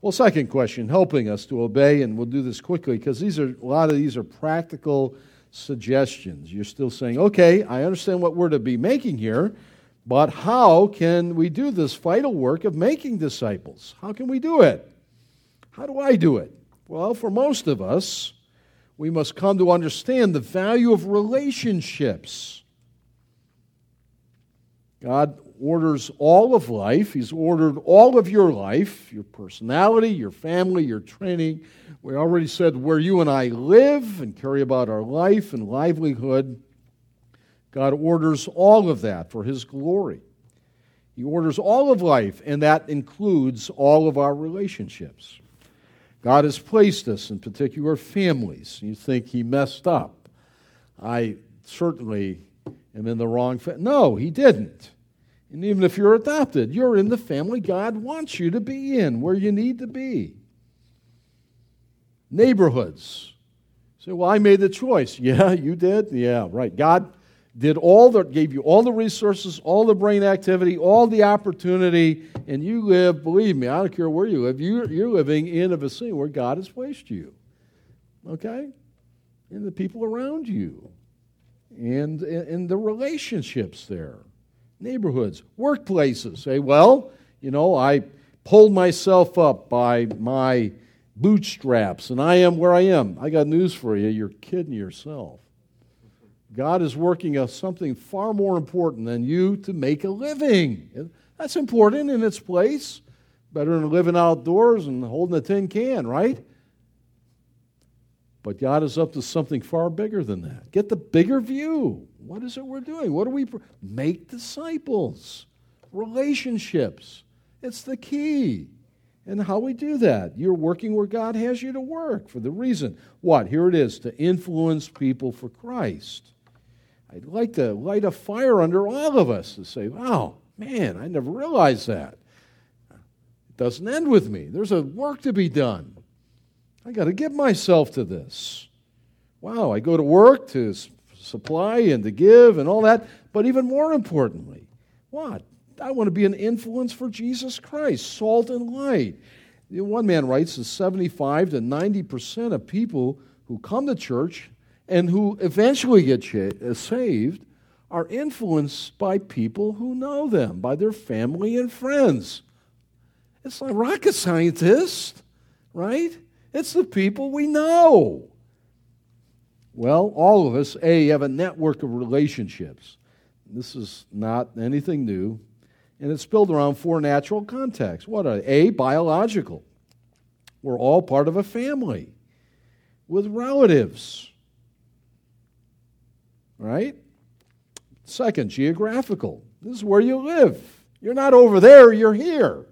Well, second question, helping us to obey, and we'll do this quickly because these are a lot of these are practical suggestions. You're still saying, okay, I understand what we're to be making here, but how can we do this vital work of making disciples? How can we do it? How do I do it? Well, for most of us, we must come to understand the value of relationships. God orders all of life. He's ordered all of your life, your personality, your family, your training. We already said where you and I live and carry about our life and livelihood. God orders all of that for His glory. He orders all of life, and that includes all of our relationships. God has placed us in particular families. You think He messed up. I certainly am in the wrong family. No, he didn't. And even if you're adopted, you're in the family God wants you to be in, where you need to be. Neighborhoods. Say, well, I made the choice. (laughs) Yeah, you did? Yeah, right. God did all the gave you all the resources, all the brain activity, all the opportunity, and you live, believe me, I don't care where you live, you, you're living in a vicinity where God has placed you. Okay? And the people around you and, and the relationships there, neighborhoods, workplaces. Say, well, you know, I pulled myself up by my bootstraps and I am where I am. I got news for you. You're kidding yourself. God is working on something far more important than you to make a living. That's important in its place. Better than living outdoors and holding a tin can, right? But God is up to something far bigger than that. Get the bigger view. What is it we're doing? What do we make disciples? Relationships. It's the key. And how we do that. You're working where God has you to work for the reason. What? Here it is to influence people for Christ. I'd like to light a fire under all of us and say, wow, man, I never realized that. It doesn't end with me. There's a work to be done. I got to give myself to this. Wow, I go to work to supply and to give and all that, but even more importantly, what? I want to be an influence for Jesus Christ, salt and light. One man writes that 75 to 90% of people who come to church and who eventually get uh, saved are influenced by people who know them, by their family and friends. It's like rocket scientists, right? It's the people we know. Well, all of us, A, have a network of relationships. This is not anything new. And it's built around four natural contexts. What are? A, biological. We're all part of a family with relatives. Right? Second, geographical. This is where you live. You're not over there, you're here.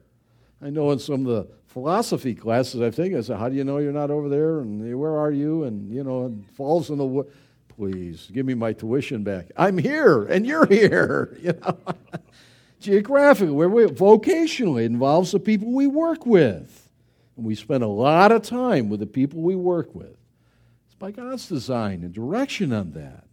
I know in some of the philosophy classes I've taken, I said, How do you know you're not over there? And where are you? And, you know, it falls in the wood. Please give me my tuition back. I'm here and you're here. (laughs) You know? (laughs) Geographically, where we, vocationally, involves the people we work with. And we spend a lot of time with the people we work with. It's by God's design and direction on that.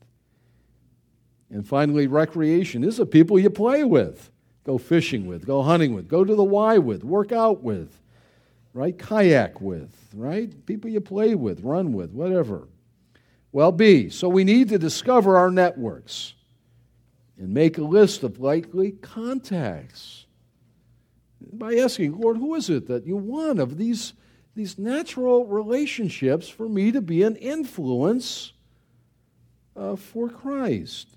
And finally, recreation is the people you play with, go fishing with, go hunting with, go to the Y with, work out with, right? Kayak with, right? People you play with, run with, whatever. Well, B, so we need to discover our networks and make a list of likely contacts by asking, Lord, who is it that you want of these, these natural relationships for me to be an influence uh, for Christ?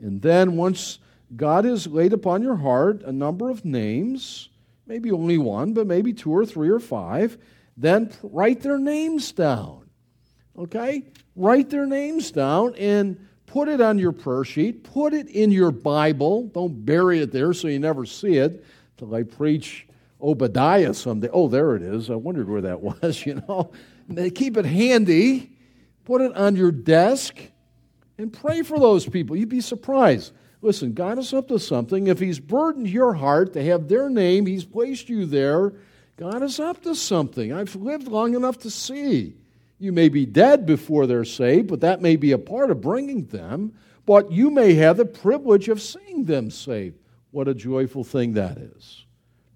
And then once God has laid upon your heart a number of names, maybe only one, but maybe two or three or five, then write their names down. Okay? Write their names down and put it on your prayer sheet, put it in your Bible. Don't bury it there so you never see it till I preach Obadiah someday. Oh, there it is. I wondered where that (laughs) was, you know. Keep it handy, put it on your desk, and pray for those people. You'd be surprised. Listen, God is up to something. If He's burdened your heart to have their name, He's placed you there. God is up to something. I've lived long enough to see. You may be dead before they're saved, but that may be a part of bringing them. But you may have the privilege of seeing them saved. What a joyful thing that is.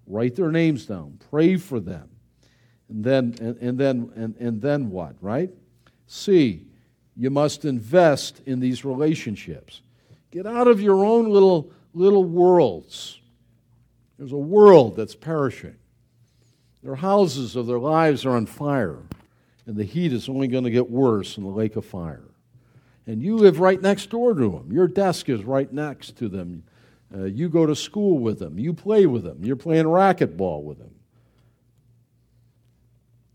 Write their names down, pray for them. And then, and, and then, and, and then what, right? C, you must invest in these relationships. Get out of your own little, little worlds. There's a world that's perishing. Their houses of their lives are on fire and the heat is only going to get worse in the lake of fire. And you live right next door to them. Your desk is right next to them. Uh, you go to school with them. You play with them. You're playing racquetball with them.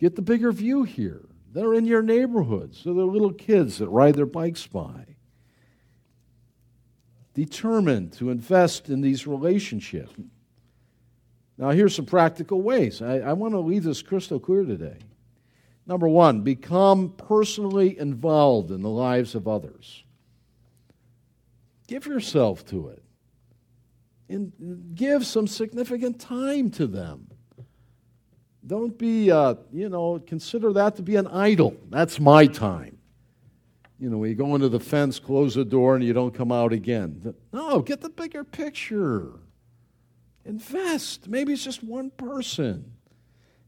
Get the bigger view here. They're in your neighborhood, so they're little kids that ride their bikes by. Determined to invest in these relationships. Now, here's some practical ways. I, I want to leave this crystal clear today. Number one, become personally involved in the lives of others. Give yourself to it. And give some significant time to them. Don't be, uh, you know, consider that to be an idol. That's my time. You know, when you go into the fence, close the door, and you don't come out again. No, get the bigger picture. Invest. Maybe it's just one person.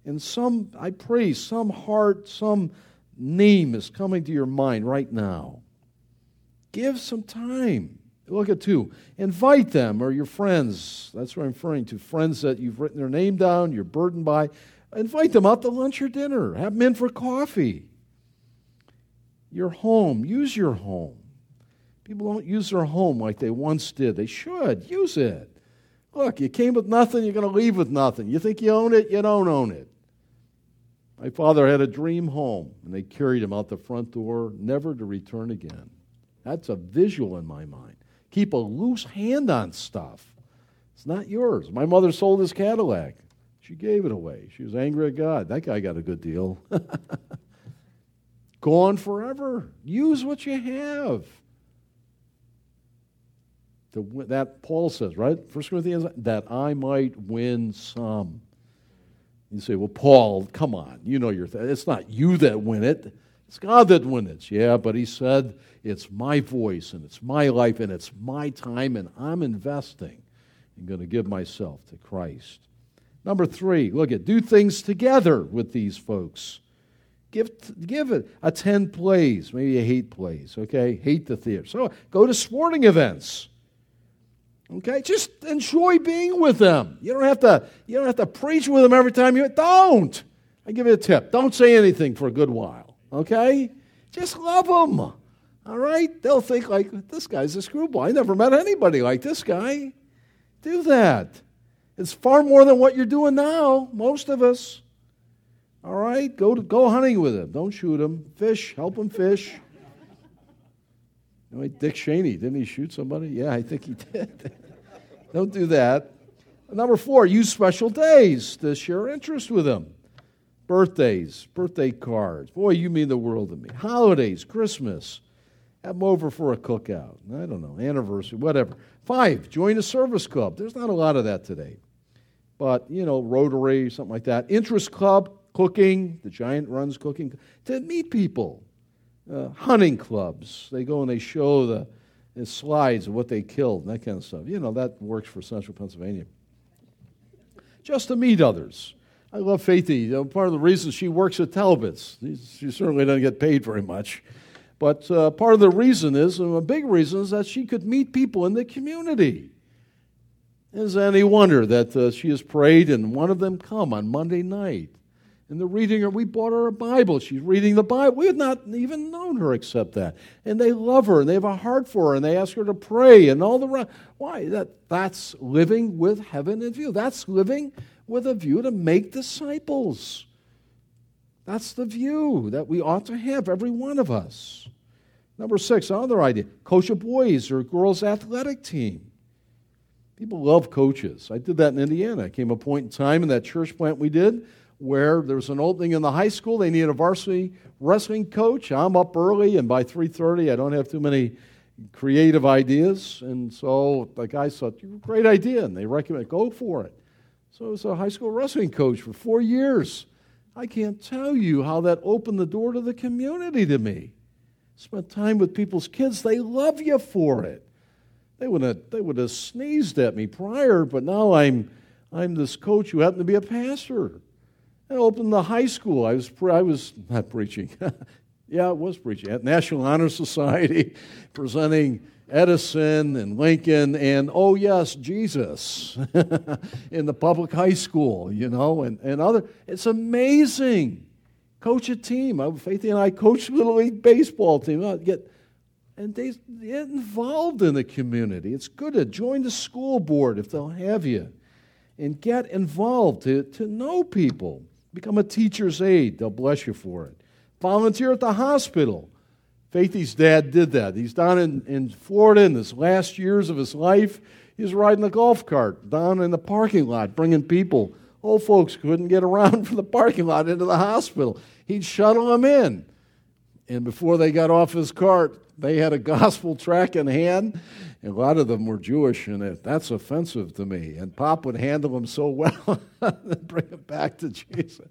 And some, I pray, some heart, some name is coming to your mind right now. Give some time. Look at two. Invite them or your friends. That's what I'm referring to. Friends that you've written their name down, you're burdened by. Invite them out to lunch or dinner. Have them in for coffee. Your home. Use your home. People don't use their home like they once did. They should. Use it. Look, you came with nothing, you're going to leave with nothing. You think you own it, you don't own it. My father had a dream home, and they carried him out the front door, never to return again. That's a visual in my mind. Keep a loose hand on stuff. It's not yours. My mother sold his Cadillac. She gave it away. She was angry at God. That guy got a good deal. (laughs) Gone forever. Use what you have. that Paul says, right? First Corinthians, that I might win some. You say, well, Paul, come on. You know your th- It's not you that win it. It's God that wins it. Yeah, but he said, it's my voice and it's my life and it's my time and I'm investing. I'm going to give myself to Christ. Number three, look at do things together with these folks. Give, give it, attend plays. Maybe you hate plays, okay? Hate the theater. So go to sporting events. Okay, just enjoy being with them. You don't have to. You don't have to preach with them every time you don't. I give you a tip. Don't say anything for a good while. Okay, just love them. All right, they'll think like this guy's a screwball. I never met anybody like this guy. Do that. It's far more than what you're doing now. Most of us. All right, go to, go hunting with him. Don't shoot him. Fish. Help him fish. You know, Dick Cheney, didn't he shoot somebody? Yeah, I think he (laughs) did. Don't do that. Number four, use special days to share interest with them. Birthdays, birthday cards. Boy, you mean the world to me. Holidays, Christmas. Have them over for a cookout. I don't know, anniversary, whatever. Five, join a service club. There's not a lot of that today. But, you know, Rotary, something like that. Interest club, cooking. The giant runs cooking. To meet people uh, hunting clubs. They go and they show the, the slides of what they killed and that kind of stuff. You know, that works for central Pennsylvania. Just to meet others. I love Faithy. You know, part of the reason she works at Talbot's, she certainly doesn't get paid very much. But uh, part of the reason is, and a big reason, is that she could meet people in the community. Is any wonder that uh, she has prayed and one of them come on Monday night? And they're reading her. We bought her a Bible. She's reading the Bible. We had not even known her except that. And they love her and they have a heart for her and they ask her to pray and all the rest. Why? That, that's living with heaven in view. That's living with a view to make disciples. That's the view that we ought to have, every one of us. Number six, another idea coach boys or girls athletic team. People love coaches. I did that in Indiana. I came a point in time in that church plant we did where there was an opening in the high school. They needed a varsity wrestling coach. I'm up early, and by 3:30, I don't have too many creative ideas. And so the guys thought, "Great idea," and they recommend go for it. So I was a high school wrestling coach for four years. I can't tell you how that opened the door to the community to me. Spent time with people's kids. They love you for it. They would have, they would have sneezed at me prior, but now I'm, I'm this coach who happened to be a pastor. I opened the high school. I was, I was not preaching. (laughs) yeah, I was preaching at National Honor Society, (laughs) presenting Edison and Lincoln and, oh, yes, Jesus (laughs) in the public high school, you know, and, and other. It's amazing. Coach a team. Faithy and I coach Little League baseball team. I get, and they get involved in the community. It's good to join the school board if they'll have you and get involved to, to know people. Become a teacher's aide. They'll bless you for it. Volunteer at the hospital. Faithy's dad did that. He's down in, in Florida in his last years of his life. He's riding a golf cart down in the parking lot, bringing people. Old folks couldn't get around (laughs) from the parking lot into the hospital. He'd shuttle them in. And before they got off his cart, they had a (laughs) gospel track in hand, and a lot of them were Jewish, and it, that's offensive to me. And Pop would handle them so (laughs) well, and bring them back to Jesus.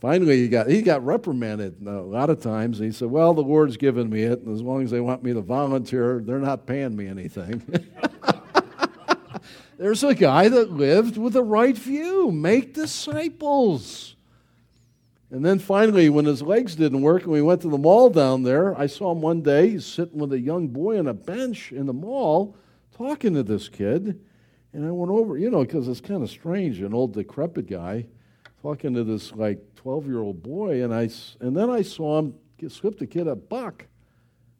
Finally, he got he got reprimanded uh, a lot of times. He said, "Well, the Lord's given me it, and as long as they want me to volunteer, they're not paying me anything." (laughs) There's a guy that lived with the right view: make disciples. And then finally, when his legs didn't work and we went to the mall down there, I saw him one day. He's sitting with a young boy on a bench in the mall talking to this kid. And I went over, you know, because it's kind of strange, an old decrepit guy talking to this like 12 year old boy. And, I, and then I saw him slip the kid a buck.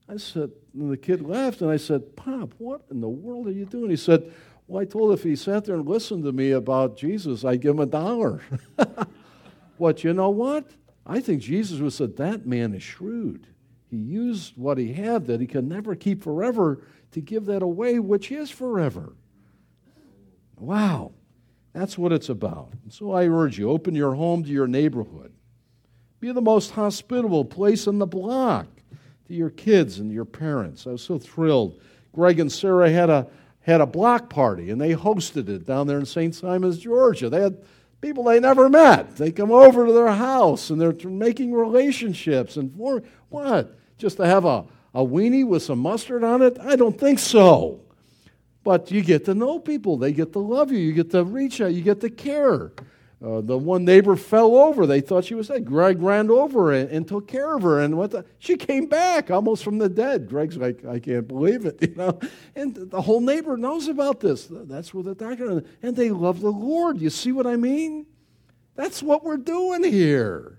I said, and the kid laughed, and I said, Pop, what in the world are you doing? He said, Well, I told him if he sat there and listened to me about Jesus, I'd give him a dollar. (laughs) what, you know what? I think Jesus would said, That man is shrewd. He used what he had that he can never keep forever to give that away, which is forever. Wow. That's what it's about. And so I urge you open your home to your neighborhood. Be the most hospitable place on the block to your kids and your parents. I was so thrilled. Greg and Sarah had a, had a block party, and they hosted it down there in St. Simons, Georgia. They had people they never met. They come over to their house, and they're making relationships. And for, what? Just to have a, a weenie with some mustard on it? I don't think so. But you get to know people. They get to love you. You get to reach out. You get to care. Uh, the one neighbor fell over. They thought she was dead. Greg ran over and, and took care of her. And what the, she came back almost from the dead. Greg's like, I can't believe it, (laughs) you know. And the whole neighbor knows about this. That's where the doctor and they love the Lord. You see what I mean? That's what we're doing here.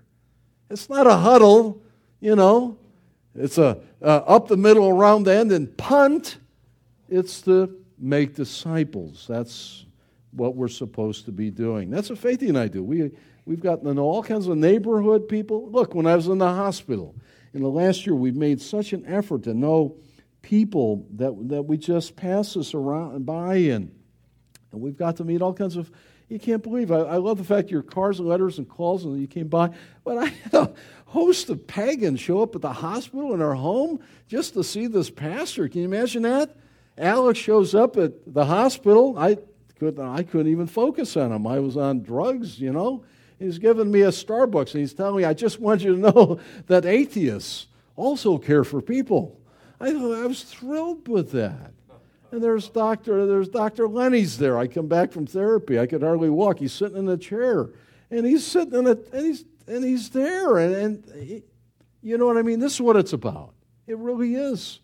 It's not a huddle, you know. It's a up the middle, around the end, and punt. It's to make disciples. That's what we're supposed to be doing. That's what Faithy and I do. We, we've gotten to know all kinds of neighborhood people. Look, when I was in the hospital, in the last year, we've made such an effort to know people that, that we just pass us around by and, and we've got to meet all kinds of you can't believe I, I love the fact your cars and letters and calls and you came by but i had a host of pagans show up at the hospital in our home just to see this pastor can you imagine that Alex shows up at the hospital. I couldn't, I couldn't even focus on him. I was on drugs, you know. He's giving me a Starbucks and he's telling me, I just want you to know (laughs) that atheists also care for people. I, I was thrilled with that. And there's Dr. There's Dr. Lenny's there. I come back from therapy. I could hardly walk. He's sitting in a chair. And he's sitting in it, and he's and he's there. And, and he, you know what I mean? This is what it's about. It really is.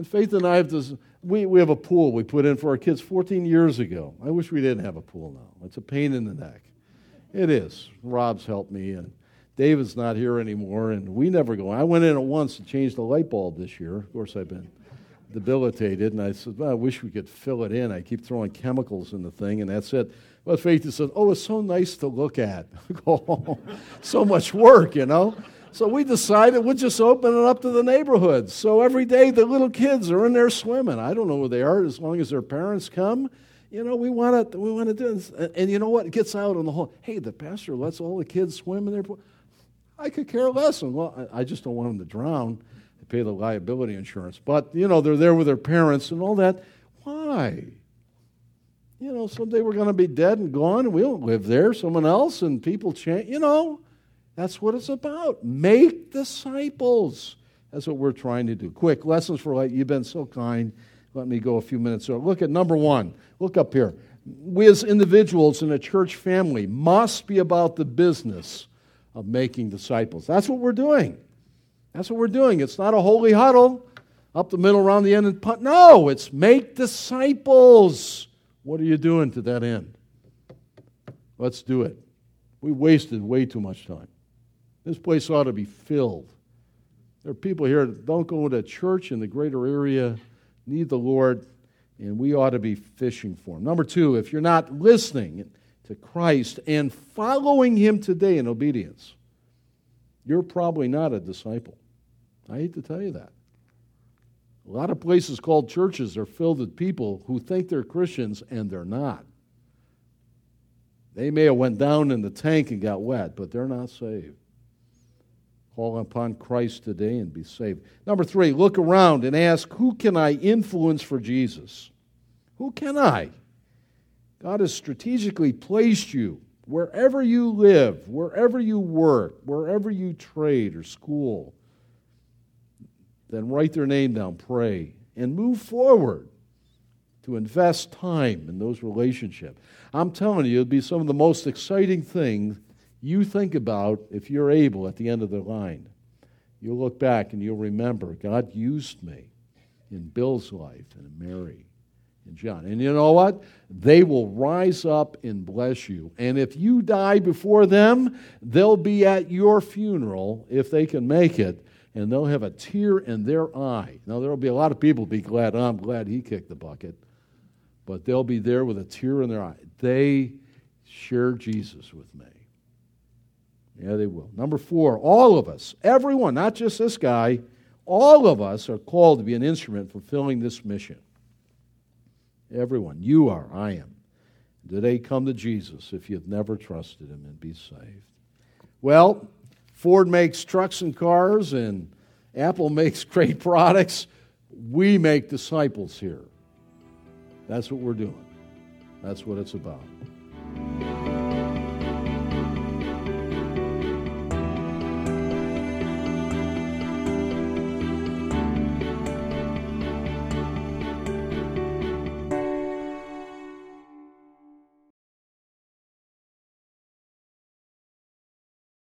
And Faith and I have this we, we have a pool we put in for our kids 14 years ago. I wish we didn't have a pool now. It's a pain in the neck. It is. Rob's helped me, and David's not here anymore, and we never go. I went in at once and changed the light bulb this year. Of course, I've been debilitated, and I said, well, I wish we could fill it in. I keep throwing chemicals in the thing, and that's it. But Faith said, oh, it's so nice to look at. (laughs) so much work, you know? So we decided we'd just open it up to the neighborhoods. So every day the little kids are in there swimming. I don't know where they are as long as their parents come. You know, we want to we want to do this. And, and, you know what? It gets out on the whole. Hey, the pastor lets all the kids swim in there. I could care less. And well, I, I just don't want them to drown. They pay the liability insurance. But you know, they're there with their parents and all that. Why? You know, someday we're going to be dead and gone, and we don't live there. Someone else, and people change. You know. That's what it's about. Make disciples. That's what we're trying to do. Quick lessons for life. You've been so kind. Let me go a few minutes. Look at number one. Look up here. We as individuals in a church family must be about the business of making disciples. That's what we're doing. That's what we're doing. It's not a holy huddle up the middle, around the end, and put. No, it's make disciples. What are you doing to that end? Let's do it. We wasted way too much time. This place ought to be filled. There are people here that don't go to church in the greater area, need the Lord, and we ought to be fishing for Him. Number two, if you're not listening to Christ and following Him today in obedience, you're probably not a disciple. I hate to tell you that. A lot of places called churches are filled with people who think they're Christians and they're not. They may have went down in the tank and got wet, but they're not saved. Call upon Christ today and be saved. Number three, look around and ask, who can I influence for Jesus? Who can I? God has strategically placed you wherever you live, wherever you work, wherever you trade or school. Then write their name down, pray, and move forward to invest time in those relationships. I'm telling you, it'll be some of the most exciting things you think about, if you're able, at the end of the line, you'll look back and you'll remember God used me in Bill's life and in Mary and John. And you know what? They will rise up and bless you. And if you die before them, they'll be at your funeral, if they can make it, and they'll have a tear in their eye. Now, there will be a lot of people be glad, I'm glad he kicked the bucket, but they'll be there with a tear in their eye. They share Jesus with me. Yeah, they will. Number four, all of us, everyone, not just this guy, all of us are called to be an instrument fulfilling this mission. Everyone. You are. I am. Today, come to Jesus if you've never trusted him and be saved. Well, Ford makes trucks and cars, and Apple (laughs) makes great products. We make disciples here. That's what we're doing. That's what it's about.